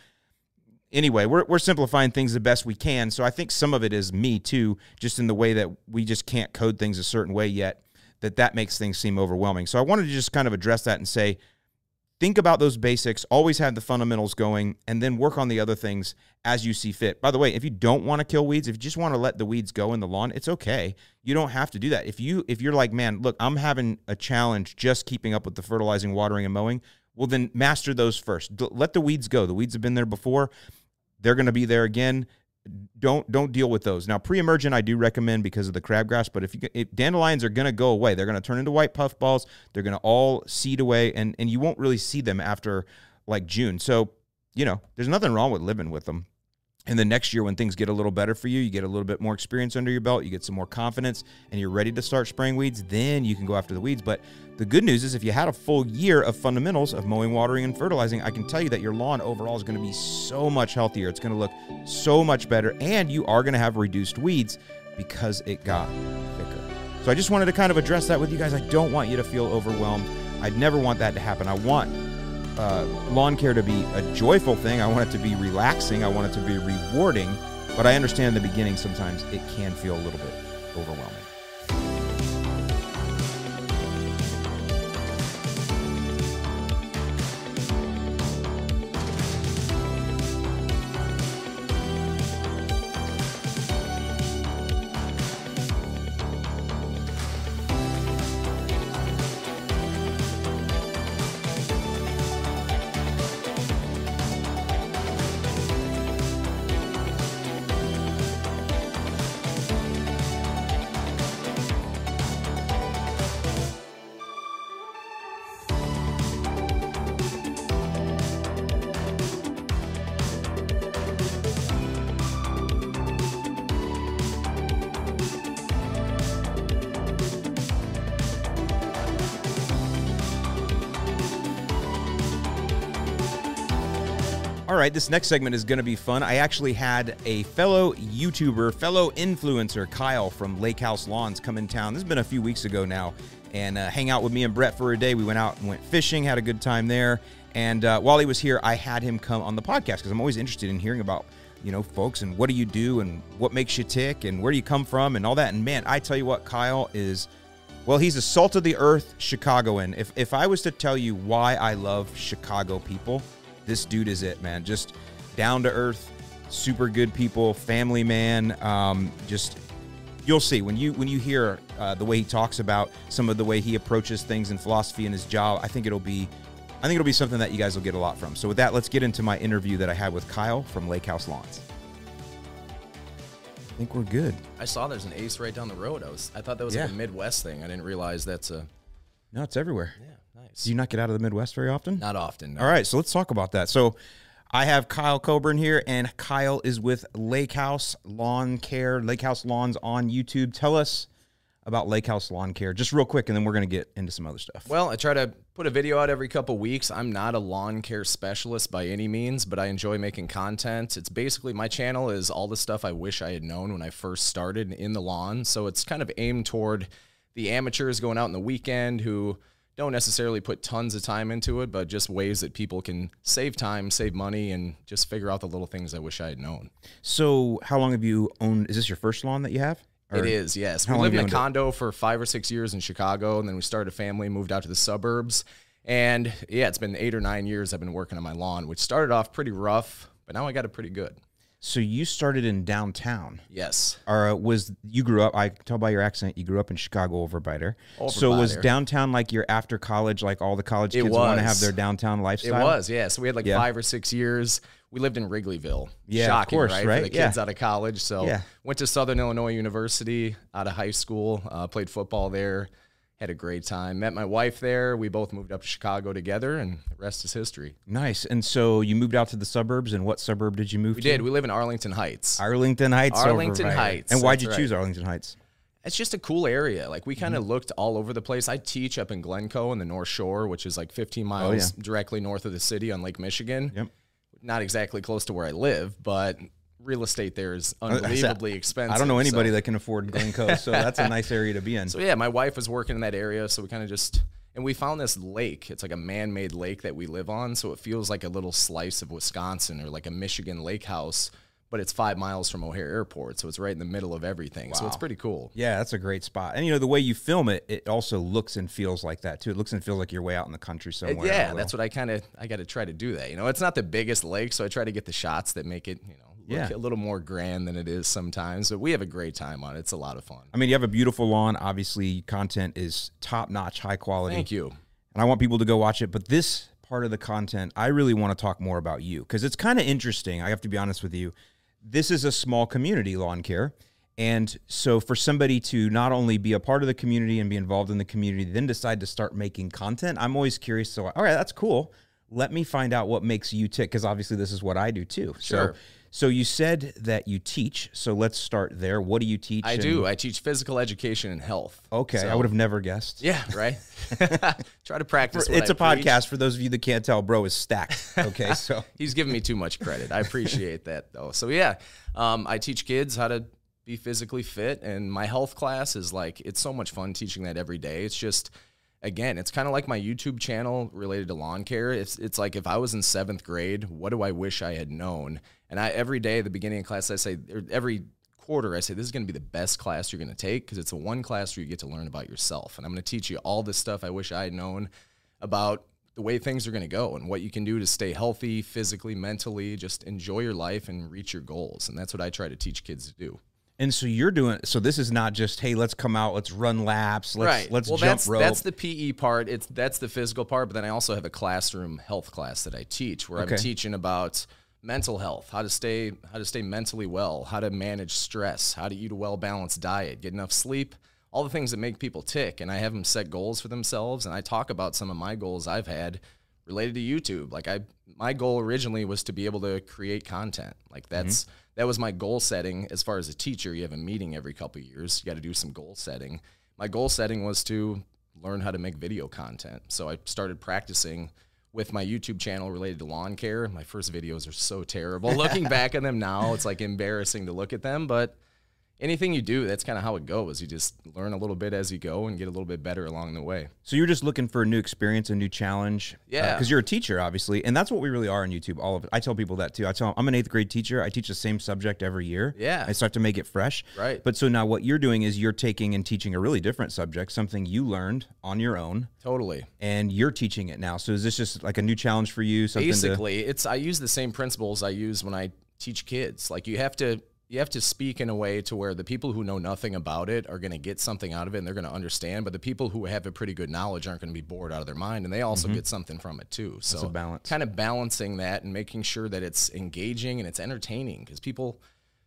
Speaker 1: anyway, we're, we're simplifying things the best we can. So I think some of it is me too, just in the way that we just can't code things a certain way yet, that that makes things seem overwhelming. So I wanted to just kind of address that and say, think about those basics, always have the fundamentals going, and then work on the other things as you see fit. By the way, if you don't want to kill weeds, if you just want to let the weeds go in the lawn, it's okay. You don't have to do that. If you if you're like, man, look, I'm having a challenge just keeping up with the fertilizing, watering, and mowing, well then master those first. Let the weeds go. The weeds have been there before. They're going to be there again don't don't deal with those. Now, pre-emergent I do recommend because of the crabgrass, but if you if dandelions are going to go away, they're going to turn into white puffballs. They're going to all seed away, and and you won't really see them after like June. So you know, there's nothing wrong with living with them. And the next year, when things get a little better for you, you get a little bit more experience under your belt, you get some more confidence, and you're ready to start spraying weeds, then you can go after the weeds. But the good news is, if you had a full year of fundamentals of mowing, watering, and fertilizing, I can tell you that your lawn overall is going to be so much healthier. It's going to look so much better, and you are going to have reduced weeds because it got thicker. So I just wanted to kind of address that with you guys. I don't want you to feel overwhelmed. I'd never want that to happen. I want uh, lawn care to be a joyful thing. I want it to be relaxing. I want it to be rewarding. But I understand in the beginning sometimes it can feel a little bit overwhelming. Right, this next segment is going to be fun. I actually had a fellow YouTuber, fellow influencer, Kyle from Lake House Lawns, come in town. This has been a few weeks ago now, and uh, hang out with me and Brett for a day. We went out and went fishing, had a good time there. And uh, while he was here, I had him come on the podcast because I'm always interested in hearing about you know folks and what do you do and what makes you tick and where do you come from and all that. And man, I tell you what, Kyle is. Well, he's a salt of the earth Chicagoan. If if I was to tell you why I love Chicago people, this dude is it, man. Just down to earth, super good people, family man. Um, just you'll see when you when you hear uh, the way he talks about some of the way he approaches things and philosophy in his job. I think it'll be. I think it'll be something that you guys will get a lot from. So with that, let's get into my interview that I had with Kyle from Lake House Lawns. I think we're good.
Speaker 2: I saw there's an ace right down the road. I was I thought that was
Speaker 1: Yeah.
Speaker 2: like a Midwest thing. I didn't realize that's a
Speaker 1: No, it's everywhere.
Speaker 2: yeah,
Speaker 1: Do you not get out of the Midwest very often?
Speaker 2: Not often. no.
Speaker 1: All right, so let's talk about that. So I have Kyle Coburn here, and Kyle is with Lake House Lawn Care, Lake House Lawns on YouTube. Tell us about Lake House Lawn Care, just real quick, and then we're going to get into some other stuff.
Speaker 2: Well, I try to put a video out every couple weeks. I'm not a lawn care specialist by any means, but I enjoy making content. It's basically my channel is all the stuff I wish I had known when I first started in the lawn. So it's kind of aimed toward the amateurs going out in the weekend who don't necessarily put tons of time into it, but just ways that people can save time, save money, and just figure out the little things I wish I had known.
Speaker 1: So, how long have you owned? Is this your first lawn that you have? Or-
Speaker 2: It is, yes. We lived in a
Speaker 1: owned it?
Speaker 2: condo for five or six years in Chicago, and then we started a family, moved out to the suburbs. And yeah, it's been eight or nine years I've been working on my lawn, which started off pretty rough, but now I got it pretty good.
Speaker 1: So you started in downtown.
Speaker 2: Yes.
Speaker 1: Or uh, was you grew up? I can tell by your accent you grew up in Chicago over by there.
Speaker 2: Over
Speaker 1: so
Speaker 2: by
Speaker 1: was
Speaker 2: there.
Speaker 1: downtown like your after college, like all the college kids want to have their downtown lifestyle.
Speaker 2: It was, yeah. So we had like
Speaker 1: Yeah.
Speaker 2: five or six years. We lived in Wrigleyville.
Speaker 1: Yeah, of
Speaker 2: Shocking,
Speaker 1: course,
Speaker 2: right?
Speaker 1: right?
Speaker 2: For the kids
Speaker 1: Yeah.
Speaker 2: out of college. So
Speaker 1: Yeah.
Speaker 2: went to Southern Illinois University out of high school, uh, played football there, had a great time. Met my wife there. We both moved up to Chicago together, and the rest is history.
Speaker 1: Nice. And so you moved out to the suburbs. And what suburb did you move
Speaker 2: We
Speaker 1: to?
Speaker 2: We did. We live in Arlington Heights.
Speaker 1: Arlington Heights.
Speaker 2: Arlington Heights,
Speaker 1: And why'd you
Speaker 2: right.
Speaker 1: choose Arlington Heights?
Speaker 2: It's just a cool area. Like we kind of mm-hmm. looked all over the place. I teach up in Glencoe in the North Shore, which is like 15 miles directly north of the city on Lake Michigan.
Speaker 1: Oh, Yep.
Speaker 2: Not exactly close to where I live, but real estate there is unbelievably expensive.
Speaker 1: I don't know anybody
Speaker 2: so.
Speaker 1: that can afford Glencoe, so that's a nice area to be in.
Speaker 2: So yeah, my wife was working in that area, so we kind of just and we found this lake. It's like a man-made lake that we live on, so it feels like a little slice of Wisconsin or like a Michigan lake house. but it's five miles from O'Hare Airport, so it's right in the middle of everything. So it's pretty cool.
Speaker 1: Yeah, that's a great spot. And you know, the way you film it, it also looks and feels like that too. It looks and feels like you're way out in the country uh, somewhere.
Speaker 2: yeah, that's what I kind of I got to try to do that. You know, it's not the biggest lake, so I try to get the shots that make it you know
Speaker 1: Yeah.
Speaker 2: a little more grand than it is sometimes. But we have a great time on it. It's a lot of fun.
Speaker 1: I mean, you have a beautiful lawn. Obviously, content is top notch, high quality.
Speaker 2: Thank you.
Speaker 1: and I want people to go watch it. But this part of the content, I really want to talk more about you because it's kind of interesting. I have to be honest with you. This is a small community, lawn care. And so, for somebody to not only be a part of the community and be involved in the community, then decide to start making content, I'm always curious. So, all right, that's cool. Let me find out what makes you tick because obviously, this is what I do too.
Speaker 2: Sure.
Speaker 1: So, so you said that you teach. So let's start there. What do you teach?
Speaker 2: I
Speaker 1: and-
Speaker 2: do. I teach physical education and health.
Speaker 1: Okay, I would have never guessed.
Speaker 2: Yeah, right. Try to practice.
Speaker 1: it's
Speaker 2: I
Speaker 1: a
Speaker 2: preach.
Speaker 1: podcast for those of you that can't tell. Bro is stacked. Okay, so
Speaker 2: He's giving me too much credit. I appreciate that though. So yeah, um, I teach kids how to be physically fit, and my health class is like it's so much fun teaching that every day. It's just again, it's kind of like my YouTube channel related to lawn care. It's it's like if I was in seventh grade, what do I wish I had known? And I every day at the beginning of class, I say every quarter, I say this is going to be the best class you're going to take because it's a one class where you get to learn about yourself, and I'm going to teach you all this stuff I wish I had known about the way things are going to go and what you can do to stay healthy physically, mentally, just enjoy your life and reach your goals. And that's what I try to teach kids to do.
Speaker 1: and so you're doing. So this is not just hey, let's come out, let's run laps, let's
Speaker 2: right.
Speaker 1: let's
Speaker 2: well,
Speaker 1: jump
Speaker 2: that's
Speaker 1: rope.
Speaker 2: that's the PE part. It's that's the physical part, but then I also have a classroom health class that I teach where
Speaker 1: Okay.
Speaker 2: I'm teaching about mental health, how to stay how to stay mentally well, how to manage stress, how to eat a well-balanced diet, get enough sleep, all the things that make people tick. And I have them set goals for themselves and I talk about some of my goals I've had related to YouTube. Like I my goal originally was to be able to create content. Like mm-hmm. that's that was my goal setting as far as a teacher. You have a meeting every couple of years. You got to do some goal setting. My goal setting was to learn how to make video content. So I started practicing with my YouTube channel related to lawn care. My first videos are so terrible. Looking back at them now, it's like embarrassing to look at them, but anything you do, that's kind of how it goes. You just learn a little bit as you go and get a little bit better along the way.
Speaker 1: so you're just looking for a new experience, a new challenge.
Speaker 2: Uh, yeah.
Speaker 1: because you're a teacher, obviously, and that's what we really are on YouTube. All of it. I tell people that too. I tell them I'm an eighth grade teacher. I teach the same subject every year.
Speaker 2: Yeah.
Speaker 1: I start to make it fresh.
Speaker 2: Right.
Speaker 1: But so now what you're doing is you're taking and teaching a really different subject, something you learned on your own.
Speaker 2: Totally.
Speaker 1: and you're teaching it now. So is this just like a new challenge for you? Something to,
Speaker 2: basically it's i use the same principles i use when i teach kids like you have to you have to speak in a way to where the people who know nothing about it are going to get something out of it and they're going to understand but the people who have a pretty good knowledge aren't going to be bored out of their mind and they also get something from it too so
Speaker 1: balance.
Speaker 2: kind of balancing that and making sure that it's engaging and it's entertaining because people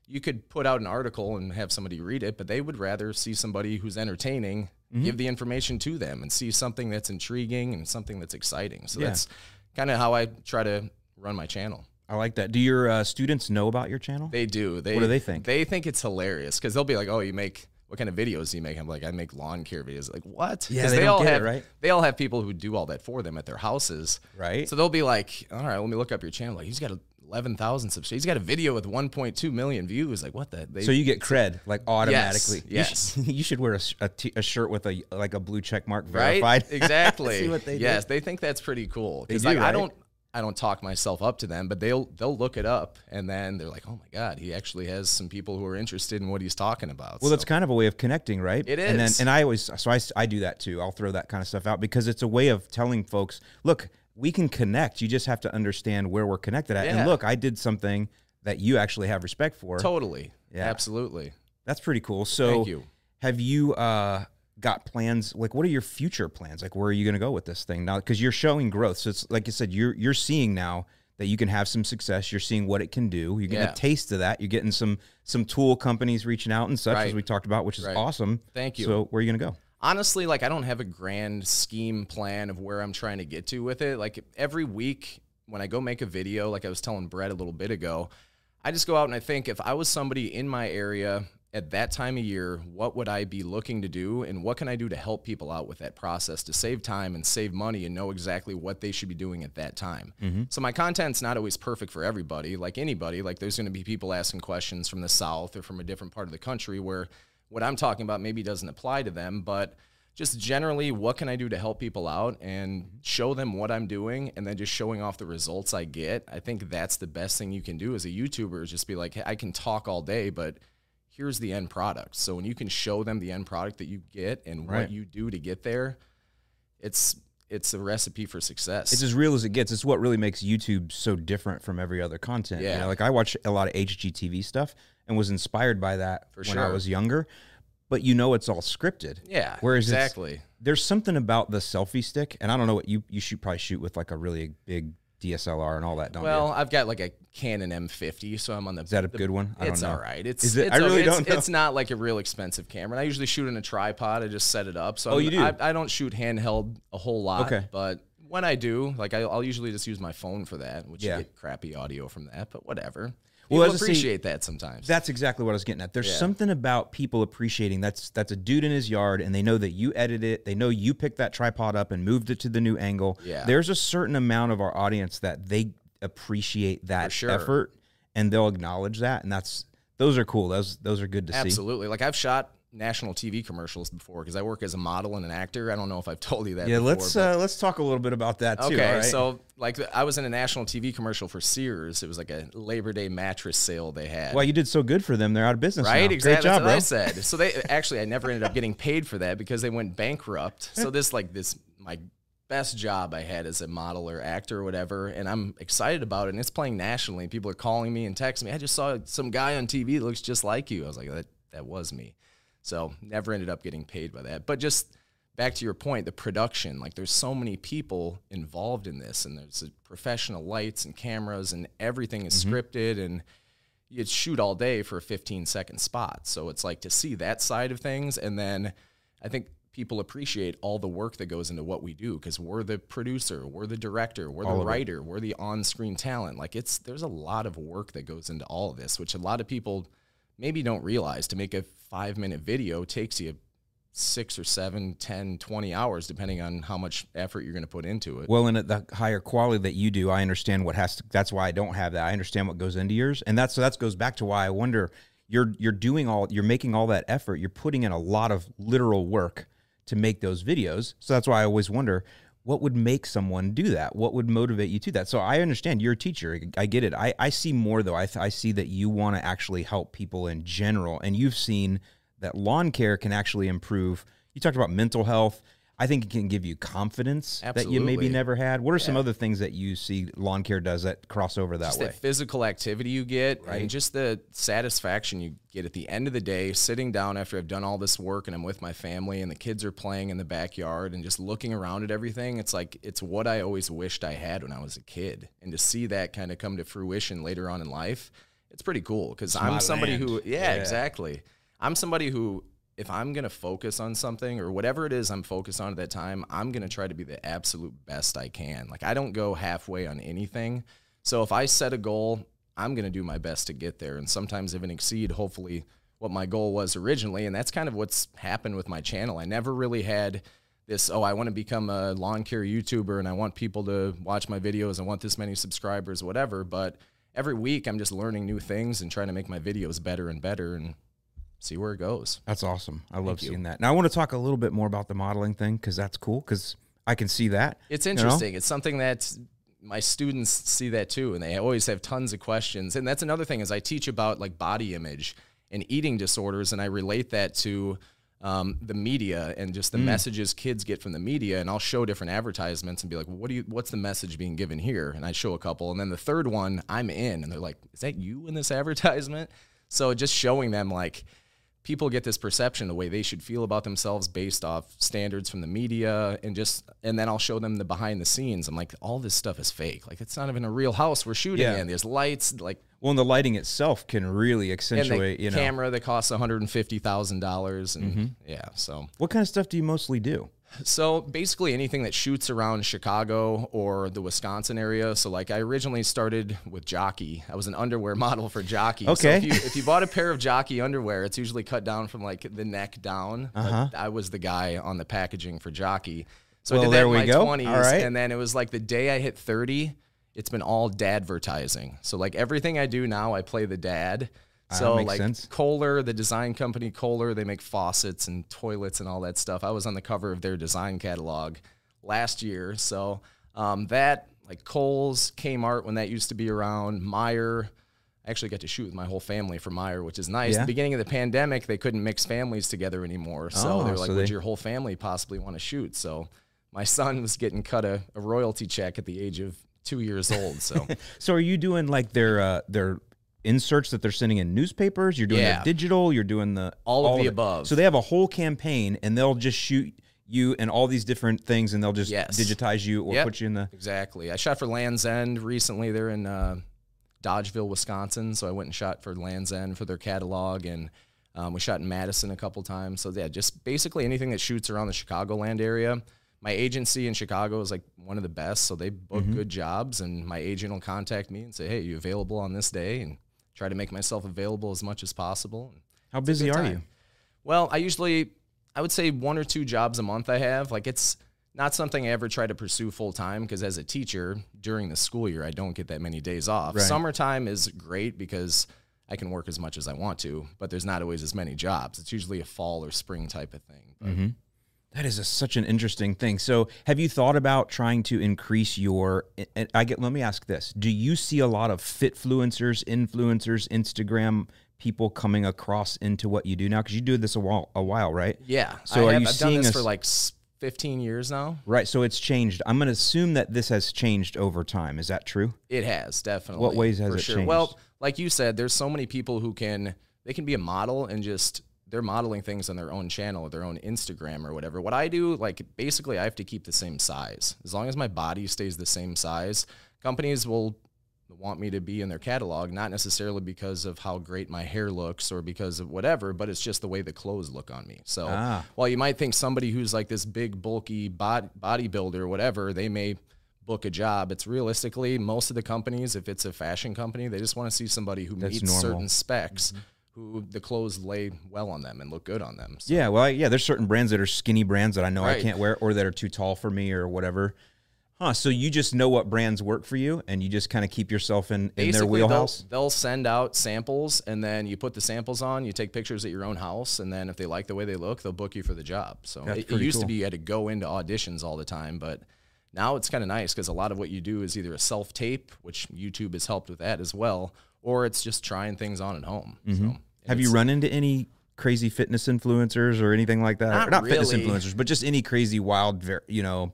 Speaker 2: you could put out an article and have somebody read it but they would rather see somebody who's entertaining
Speaker 1: Mm-hmm.
Speaker 2: give the information to them and see something that's intriguing and something that's exciting so
Speaker 1: Yeah.
Speaker 2: that's kind of how I try to run my channel.
Speaker 1: I like that. Do your uh, students know about your channel?
Speaker 2: They do. They,
Speaker 1: What do they think?
Speaker 2: They think it's hilarious because they'll be like, "Oh, you make what kind of videos do you make?" I'm like, "I make lawn care videos." Like what?
Speaker 1: Yeah, they don't
Speaker 2: all
Speaker 1: get it,
Speaker 2: have
Speaker 1: right?
Speaker 2: they all have people who do all that for them at their houses,
Speaker 1: Right.
Speaker 2: So they'll be like, "All right, let me look up your channel." Like he's got eleven thousand subscribers. He's got a video with 1.2 million views. Like what the? They,
Speaker 1: so you get cred like automatically. You
Speaker 2: yes.
Speaker 1: should- You should, wear a, a, t- a shirt with a like a blue check mark verified. right?
Speaker 2: Exactly.
Speaker 1: See what they do?
Speaker 2: yes, they think that's pretty cool. Because
Speaker 1: do,
Speaker 2: like,
Speaker 1: right?
Speaker 2: I don't I don't talk myself up to them, but they'll they'll look it up and then they're like, oh my god, he actually has some people who are interested in what he's talking about.
Speaker 1: Well,
Speaker 2: So,
Speaker 1: that's kind of a way of connecting, right?
Speaker 2: It is.
Speaker 1: And then, and I always, so I, I do that too. I'll throw that kind of stuff out because it's a way of telling folks, look, we can connect. You just have to understand where we're connected at. And look, I did something that you actually have respect for.
Speaker 2: totally,
Speaker 1: Yeah.
Speaker 2: absolutely.
Speaker 1: That's pretty cool. So,
Speaker 2: Thank you.
Speaker 1: have you uh, got plans? Like, what are your future plans? Like, where are you going to go with this thing now? Because you're showing growth. So it's like i said, you're you're seeing now that you can have some success. You're seeing what it can do. You're getting
Speaker 2: Yeah.
Speaker 1: a taste of that. You're getting some some tool companies reaching out and such as we talked about, which is
Speaker 2: Right.
Speaker 1: awesome.
Speaker 2: Thank you.
Speaker 1: So, where are you going to go?
Speaker 2: honestly, like I don't have a grand scheme plan of where I'm trying to get to with it. Like every week when I go make a video, like I was telling Brett a little bit ago, I just go out and I think if I was somebody in my area at that time of year, what would I be looking to do and what can I do to help people out with that process to save time and save money and know exactly what they should be doing at that time. Mm-hmm. So my content's not always perfect for everybody, like anybody. Like there's going to be people asking questions from the south or from a different part of the country where what I'm talking about maybe doesn't apply to them, but just generally what can I do to help people out and mm-hmm. show them what I'm doing and then just showing off the results I get. I think that's the best thing you can do as a YouTuber is just be like, hey, I can talk all day, but here's the end product. So when you can show them the end product that you get and
Speaker 1: Right.
Speaker 2: what you do to get there, it's it's a recipe for success.
Speaker 1: It's as real as it gets. It's what really makes YouTube so different from every other content. You
Speaker 2: Yeah.
Speaker 1: know, like I watch a lot of HGTV stuff and was inspired by that
Speaker 2: For
Speaker 1: when I was younger. But you know it's all scripted.
Speaker 2: yeah,
Speaker 1: Whereas
Speaker 2: exactly.
Speaker 1: There's something about the selfie stick, and I don't know what you you shoot probably shoot with like a really big DSLR and all that, don't
Speaker 2: Well,
Speaker 1: you?
Speaker 2: I've got like a Canon M50, so I'm on the.
Speaker 1: Is that a good one? I don't
Speaker 2: It's all right. It's
Speaker 1: Is it?
Speaker 2: It's
Speaker 1: I really
Speaker 2: it's,
Speaker 1: don't know.
Speaker 2: It's not like a real expensive camera. And I usually shoot in a tripod. I just set it up. So
Speaker 1: Oh,
Speaker 2: I'm-
Speaker 1: you do?
Speaker 2: I, I don't shoot handheld a whole lot.
Speaker 1: Okay.
Speaker 2: But when I do, like I, I'll usually just use my phone for that, which
Speaker 1: Yeah.
Speaker 2: you get crappy audio from that. But whatever.
Speaker 1: Well,
Speaker 2: People
Speaker 1: as I
Speaker 2: appreciate that sometimes.
Speaker 1: That's exactly what I was getting at. There's
Speaker 2: Yeah.
Speaker 1: something about people appreciating that's that's a dude in his yard and they know that you edit it. They know you picked that tripod up and moved it to the new angle.
Speaker 2: Yeah.
Speaker 1: There's a certain amount of our audience that they appreciate that
Speaker 2: sure.
Speaker 1: effort and they'll acknowledge that and that's those are cool. Those those are good to see.
Speaker 2: Absolutely. Like I've shot national TV commercials before because I work as a model and an actor. I don't know if I've told you that.
Speaker 1: Yeah,
Speaker 2: before,
Speaker 1: let's uh, let's talk a little bit about that too.
Speaker 2: Okay,
Speaker 1: right?
Speaker 2: so like I was in a national TV commercial for Sears. It was like a Labor Day mattress sale they had.
Speaker 1: well, you did so good for them. They're out of business
Speaker 2: Right,
Speaker 1: now.
Speaker 2: exactly.
Speaker 1: Great job.
Speaker 2: I said. So they actually, I never ended up getting paid for that because they went bankrupt. So this, like, this my best job I had as a model or actor or whatever, and I'm excited about it. And it's playing nationally. People are calling me and texting me. I just saw some guy on TV that looks just like you. I was like, that that was me. So never ended up getting paid by that. But just back to your point, the production. Like, there's so many people involved in this, and there's professional lights and cameras, and everything is mm-hmm. scripted and you'd shoot all day for a 15 second spot. So it's like to see that side of things. And then I think people appreciate all the work that goes into what we do because we're the producer, we're the director, we're
Speaker 1: All
Speaker 2: the
Speaker 1: of it.
Speaker 2: writer, we're the on screen talent. Like it's, there's a lot of work that goes into all of this, which a lot of people maybe don't realize to make a five minute video takes you six or seven, 10, 20 hours, depending on how much effort you're going to put into it.
Speaker 1: Well, and at the higher quality that you do, I understand what has to. That's why I don't have that. I understand what goes into yours, and that's so that goes back to why I wonder. You're you're doing all you're making all that effort. You're putting in a lot of literal work to make those videos. So that's why I always wonder what would make someone do that. What would motivate you to that? So I understand you're a teacher. I get it. I I see more though. I I see that you want to actually help people in general, and you've seen that lawn care can actually improve. You talked about mental health. I think it can give you confidence that you maybe never had. What are some other things that you see lawn care does that cross over that
Speaker 2: just
Speaker 1: way?
Speaker 2: that physical activity you get
Speaker 1: Right.
Speaker 2: and just the satisfaction you get at the end of the day sitting down after I've done all this work and I'm with my family and the kids are playing in the backyard and just looking around at everything it's like it's what I always wished I had when I was a kid and to see that kind of come to fruition later on in life it's pretty cool
Speaker 1: my
Speaker 2: I'm somebody who yeah,
Speaker 1: Yeah.
Speaker 2: exactly I'm somebody who if I'm going to focus on something or whatever it is I'm focused on at that time, I'm going to try to be the absolute best I can. Like I don't go halfway on anything. So if I set a goal, I'm going to do my best to get there and sometimes even exceed hopefully what my goal was originally and that's kind of what's happened with my channel. I never really had this oh I want to become a lawn care YouTuber and I want people to watch my videos, I want this many subscribers whatever, but every week I'm just learning new things and trying to make my videos better and better and see where it goes.
Speaker 1: That's awesome. I love seeing that. Now I want to talk a little bit more about the modeling thing because that's cool because I can see that.
Speaker 2: It's
Speaker 1: you know?
Speaker 2: interesting. It's something that my students see that too, and they always have tons of questions. And that's another thing is I teach about like body image and eating disorders, and I relate that to um, the media and just the
Speaker 1: Mm.
Speaker 2: messages kids get from the media. And I'll show different advertisements and be like, "What do you? What's the message being given here?" And I show a couple, and then the third one, I'm in, and they're like, "Is that you in this advertisement?" So just showing them like people get this perception the way they should feel about themselves based off standards from the media and just and then I'll show them the behind the scenes. I'm like, all this stuff is fake. Like it's not even a real house we're shooting
Speaker 1: Yeah.
Speaker 2: in. There's lights, like
Speaker 1: Well, and the lighting itself can really
Speaker 2: and
Speaker 1: accentuate.
Speaker 2: the
Speaker 1: you know,
Speaker 2: camera that costs $150,000 and
Speaker 1: Mm-hmm.
Speaker 2: yeah, so
Speaker 1: what kind of stuff do you mostly do?
Speaker 2: So basically anything that shoots around Chicago or the Wisconsin area. So like I originally started with Jockey. I was an underwear model for Jockey. So
Speaker 1: Okay.
Speaker 2: if you, if you bought a pair of Jockey underwear, it's usually cut down from like the neck down.
Speaker 1: Uh-huh.
Speaker 2: I was the guy on the packaging for Jockey. So
Speaker 1: Well,
Speaker 2: I did that
Speaker 1: there
Speaker 2: in
Speaker 1: we
Speaker 2: my
Speaker 1: go.
Speaker 2: 20s.
Speaker 1: All right.
Speaker 2: And then it was like the day I hit 30, it's been all dadvertising. So like everything I do now, I play the dad. So
Speaker 1: makes
Speaker 2: like
Speaker 1: sense.
Speaker 2: Kohler, the design company Kohler, they make faucets and toilets and all that stuff. I was on the cover of their design catalog last year. So um, that like Kohl's, Kmart when that used to be around, Meijer. I actually got to shoot with my whole family for Meijer, which is nice.
Speaker 1: Yeah.
Speaker 2: The beginning of the pandemic, they couldn't mix families together anymore. So
Speaker 1: Oh,
Speaker 2: they're like,
Speaker 1: so
Speaker 2: would
Speaker 1: they-
Speaker 2: your whole family possibly want to shoot? So my son was getting cut a, a royalty check at the age of two years old. So
Speaker 1: So are you doing like their uh, their inserts that they're sending in newspapers? You're doing
Speaker 2: Yeah.
Speaker 1: the digital. You're doing the
Speaker 2: All of the above.
Speaker 1: So they have a whole campaign, and they'll just shoot you and all these different things, and they'll just
Speaker 2: Yes.
Speaker 1: digitize you or
Speaker 2: Yep.
Speaker 1: put you in the.
Speaker 2: Exactly. I shot for Land's End recently. They're in uh, Dodgeville, Wisconsin. So I went and shot for Land's End for their catalog, and um, we shot in Madison a couple times. So yeah, just basically anything that shoots around the Chicagoland area. My agency in Chicago is like one of the best, so they book good jobs, and my agent will contact me and say, "Hey, you available on this day?" and try to make myself available as much as possible.
Speaker 1: How busy are you?
Speaker 2: Well, I usually, I would say one or two jobs a month I have. Like it's not something I ever try to pursue full time because as a teacher during the school year, I don't get that many days off.
Speaker 1: Right.
Speaker 2: Summertime is great because I can work as much as I want to, but there's not always as many jobs. It's usually a fall or spring type of thing. But mm-hmm.
Speaker 1: That is a, such an interesting thing. So, have you thought about trying to increase your? And I get. Let me ask this: Do you see a lot of fitfluencers, influencers, Instagram people coming across into what you do now? Because you do this a while, a while, right?
Speaker 2: yeah,
Speaker 1: So
Speaker 2: I
Speaker 1: are
Speaker 2: have,
Speaker 1: you
Speaker 2: I've done
Speaker 1: seeing
Speaker 2: this
Speaker 1: us-
Speaker 2: for like 15 years now.
Speaker 1: Right. So it's changed. I'm going to assume that this has changed over time. Is that true?
Speaker 2: It has definitely.
Speaker 1: What ways has it
Speaker 2: sure.
Speaker 1: changed?
Speaker 2: Well, like you said, there's so many people who can they can be a model and just they're modeling things on their own channel or their own Instagram or whatever. What I do, like basically, I have to keep the same size. As long as my body stays the same size, companies will want me to be in their catalog, not necessarily because of how great my hair looks or because of whatever, but it's just the way the clothes look on me. So
Speaker 1: Ah.
Speaker 2: while you might think somebody who's like this big, bulky bod- bodybuilder or whatever, they may book a job. It's realistically most of the companies, if it's a fashion company, they just want to see somebody who
Speaker 1: That's
Speaker 2: meets
Speaker 1: normal.
Speaker 2: certain specs, who the clothes lay well on them and look good on them. So
Speaker 1: Yeah. Well, I- yeah. There's certain brands that are skinny brands that I know I can't wear, or that are too tall for me, or whatever. Huh. So you just know what brands work for you, and you just kind of keep yourself in, in their wheelhouse.
Speaker 2: They'll, they'll send out samples, and then you put the samples on. You take pictures at your own house, and then if they like the way they look, they'll book you for the job. So it, it used
Speaker 1: cool.
Speaker 2: to be you had to go into auditions all the time, but now it's kind of nice because a lot of what you do is either a self tape, which YouTube has helped with that as well, or it's just trying things on at home.
Speaker 1: Mm-hmm. Have you run into any crazy fitness influencers or anything like that?
Speaker 2: Not
Speaker 1: not fitness influencers, but just any crazy wild, you know,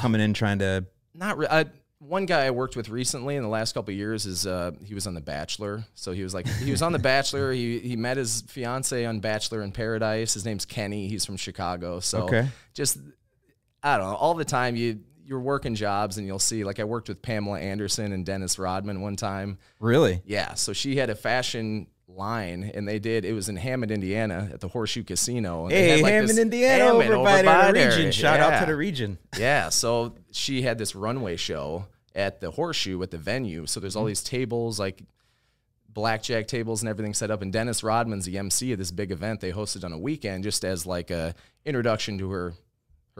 Speaker 1: coming in trying to.
Speaker 2: Not re- I, one guy I worked with recently in the last couple of years is uh, he was on The Bachelor. So he was like he was on The Bachelor. He he met his fiance on Bachelor in Paradise. His name's Kenny. He's from Chicago. So
Speaker 1: Okay.
Speaker 2: just I don't know. All the time you you're working jobs and you'll see like I worked with Pamela Anderson and Dennis Rodman one time.
Speaker 1: Really?
Speaker 2: Yeah, so she had a fashion line, and they did. It was in Hammond, Indiana, at the Horseshoe Casino. and they
Speaker 1: Hey,
Speaker 2: had, like,
Speaker 1: Hammond, Indiana,
Speaker 2: Hammond,
Speaker 1: over, by,
Speaker 2: by
Speaker 1: the
Speaker 2: there.
Speaker 1: region. Shout out to the region.
Speaker 2: Yeah, so she had this runway show at the Horseshoe at the venue. So there's all mm-hmm. these tables, like blackjack tables and everything set up. And Dennis Rodman's the MC of this big event they hosted on a weekend, just as like a introduction to her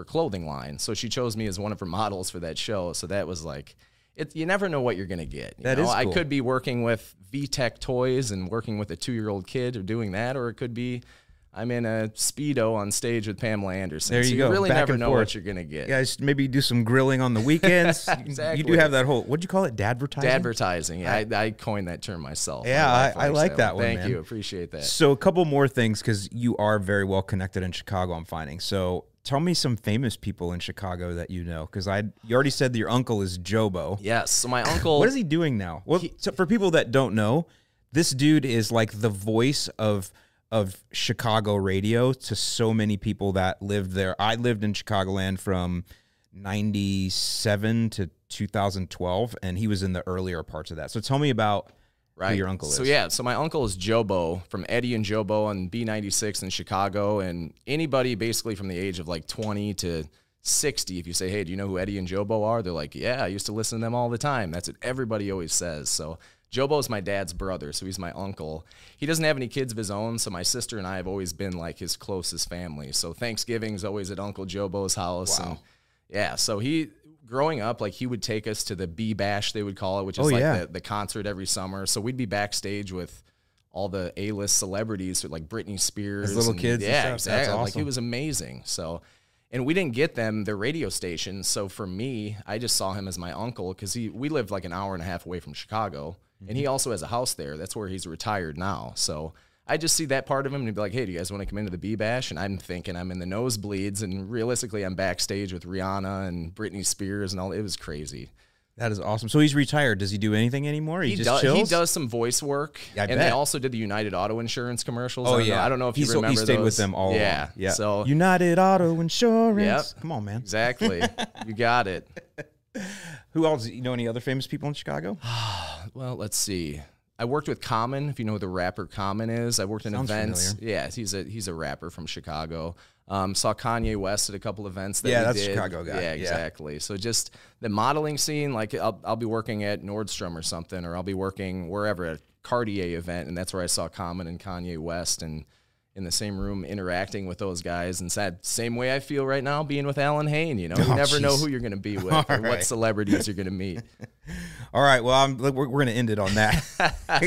Speaker 2: her clothing line. So she chose me as one of her models for that show. So that was like. It, you never know what you're gonna get. You
Speaker 1: That
Speaker 2: know?
Speaker 1: is
Speaker 2: I could be working with VTech toys and working with a two year old kid or doing that, or it could be I'm in a speedo on stage with Pamela Anderson.
Speaker 1: There you
Speaker 2: so
Speaker 1: you
Speaker 2: you really
Speaker 1: back
Speaker 2: never know
Speaker 1: forth.
Speaker 2: what you're gonna get.
Speaker 1: Guys, maybe do some grilling on the weekends. You- You do have that whole, what'd you call it? Dadvertising?
Speaker 2: Advertising. I, I coined that term myself.
Speaker 1: Yeah, I- I like that one,
Speaker 2: Thank
Speaker 1: man.
Speaker 2: you. Appreciate that.
Speaker 1: So a couple more things because you are very well connected in Chicago. I'm finding. So tell me some famous people in Chicago that you know because I you already said that your uncle is Jobo.
Speaker 2: Yes. So my uncle.
Speaker 1: What is he doing now? Well, so for people that don't know, this dude is like the voice of of Chicago radio to so many people that lived there. I lived in Chicagoland from 97 to 2012 and he was in the earlier parts of that. So tell me about
Speaker 2: right.
Speaker 1: your uncle
Speaker 2: So
Speaker 1: is.
Speaker 2: So yeah. So my uncle is Jobo from Eddie and Jobo on B96 in Chicago, and anybody basically from the age of like 20 to 60, if you say, "Hey, do you know who Eddie and Jobo are?" They're like, "Yeah, I used to listen to them all the time." That's what everybody always says. So. Jobo's my dad's brother, so he's my uncle. He doesn't have any kids of his own, so my sister and I have always been like his closest family. So Thanksgiving's always at Uncle Jobo's house. And yeah, so he growing up, like he would take us to the B Bash, they would call it, which is
Speaker 1: Oh,
Speaker 2: like
Speaker 1: yeah.
Speaker 2: the, the concert every summer. So we'd be backstage with all the A-list celebrities like Britney Spears,
Speaker 1: little
Speaker 2: and-
Speaker 1: kids
Speaker 2: Yeah, exactly. Like it was amazing. So, and we didn't get them the radio station. So for me, I just saw him as my uncle because he we lived like an hour and a half away from Chicago, and he mm-hmm. also has a house there. That's where he's retired now. So. I just see that part of him and he'd be like, "Hey, do you guys want to come into the B Bash?" And I'm thinking I'm in the nosebleeds, and realistically, I'm backstage with Rihanna and Britney Spears and all. It was crazy.
Speaker 1: That is awesome. So he's retired. Does he do anything anymore? He,
Speaker 2: He
Speaker 1: just
Speaker 2: does.
Speaker 1: chills.
Speaker 2: He does some voice work,
Speaker 1: I
Speaker 2: and they also did the United Auto Insurance commercials.
Speaker 1: Oh
Speaker 2: I don't
Speaker 1: yeah,
Speaker 2: know, I don't know if
Speaker 1: He's-
Speaker 2: you remember
Speaker 1: He stayed with them all.
Speaker 2: Yeah,
Speaker 1: along. yeah.
Speaker 2: So
Speaker 1: United Auto Insurance.
Speaker 2: Yep.
Speaker 1: Come on, man.
Speaker 2: exactly, you got it.
Speaker 1: Who else? You know any other famous people in Chicago?
Speaker 2: Well, let's see. I worked with Common. If you know who the rapper Common is, I worked in
Speaker 1: Sounds
Speaker 2: events. Yeah, he's a he's a rapper from Chicago. Um, saw Kanye West at a couple events. That
Speaker 1: Yeah, that's
Speaker 2: did.
Speaker 1: Chicago guy.
Speaker 2: Yeah,
Speaker 1: Yeah.
Speaker 2: exactly. So just the modeling scene. Like I'll I'll be working at Nordstrom or something, or I'll be working wherever at a Cartier event, and that's where I saw Common and Kanye West and. In the same room, interacting with those guys, and same way I feel right now, being with Allyn Hane. You know, you
Speaker 1: Oh,
Speaker 2: never know who you're going to be with,
Speaker 1: All
Speaker 2: or
Speaker 1: right.
Speaker 2: what celebrities you're going to meet.
Speaker 1: All right. Well, I'm, we're, we're going to end it on that.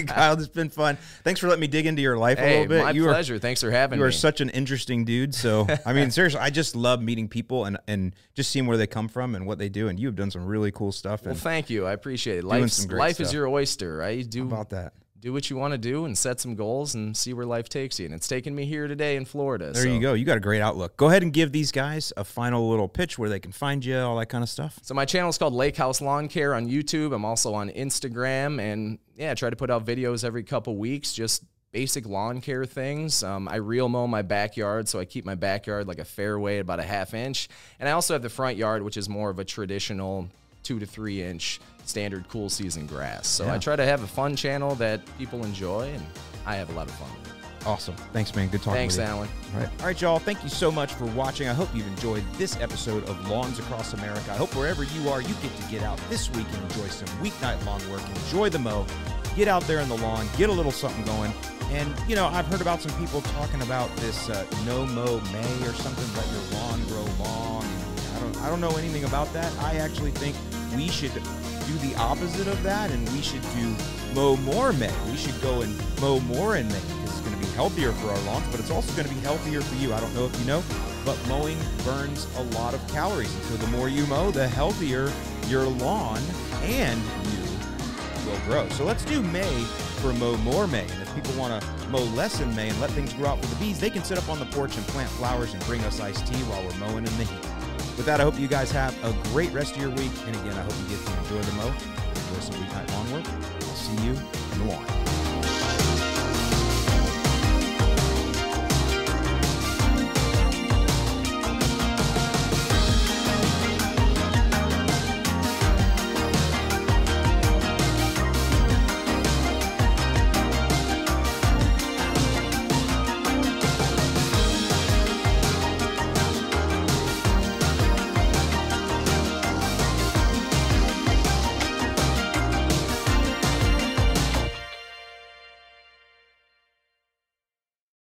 Speaker 1: Kyle, it's been fun. Thanks for letting me dig into your life a little bit.
Speaker 2: my
Speaker 1: you are
Speaker 2: pleasure. Thanks for having
Speaker 1: you
Speaker 2: me.
Speaker 1: are such an interesting dude. So, I mean, seriously, I just love meeting people and and just seeing where they come from and what they do. And you have done some really cool stuff.
Speaker 2: Well, thank you. I appreciate it. Life's, life is your oyster, right? Do
Speaker 1: how about that?
Speaker 2: Do what you want to do and set some goals and see where life takes you. And it's taken me here today in Florida.
Speaker 1: There
Speaker 2: so.
Speaker 1: you go. You got a great outlook. Go ahead and give these guys a final little pitch where they can find you, all that kind of stuff.
Speaker 2: So my channel is called Lake House Lawn Care on YouTube. I'm also on Instagram, and yeah, I try to put out videos every couple weeks, just basic lawn care things. Um, I reel mow my backyard, so I keep my backyard like a fairway, about a half inch, and I also have the front yard, which is more of a traditional two to three inch standard cool season grass. So
Speaker 1: Yeah.
Speaker 2: I try to have a fun channel that people enjoy, and I have a lot of fun with it.
Speaker 1: Awesome. Thanks, man. Good talking
Speaker 2: Thanks,
Speaker 1: with you.
Speaker 2: Allyn.
Speaker 1: All right. All right, y'all. Thank you so much for watching. I hope you've enjoyed this episode of Lawns Across America. I hope wherever you are, you get to get out this week and enjoy some weeknight lawn work. Enjoy the mow. Get out there in the lawn. Get a little something going. And, you know, I've heard about some people talking about this uh, no mow May or something, let your lawn grow long. I don't, know anything about that. I actually think we should do the opposite of that and we should do mow more May. We should go and mow more in May because it's going to be healthier for our lawns, but it's also going to be healthier for you. I don't know if you know, but mowing burns a lot of calories. So the more you mow, the healthier your lawn and you will grow. So let's do May for mow more May. And if people want to mow less in May and let things grow out for the bees, they can sit up on the porch and plant flowers and bring us iced tea while we're mowing in the heat. With that, I hope you guys have a great rest of your week. And again, I hope you get to enjoy the mow, enjoy some weeknight lawn work. I'll see you in the lawn.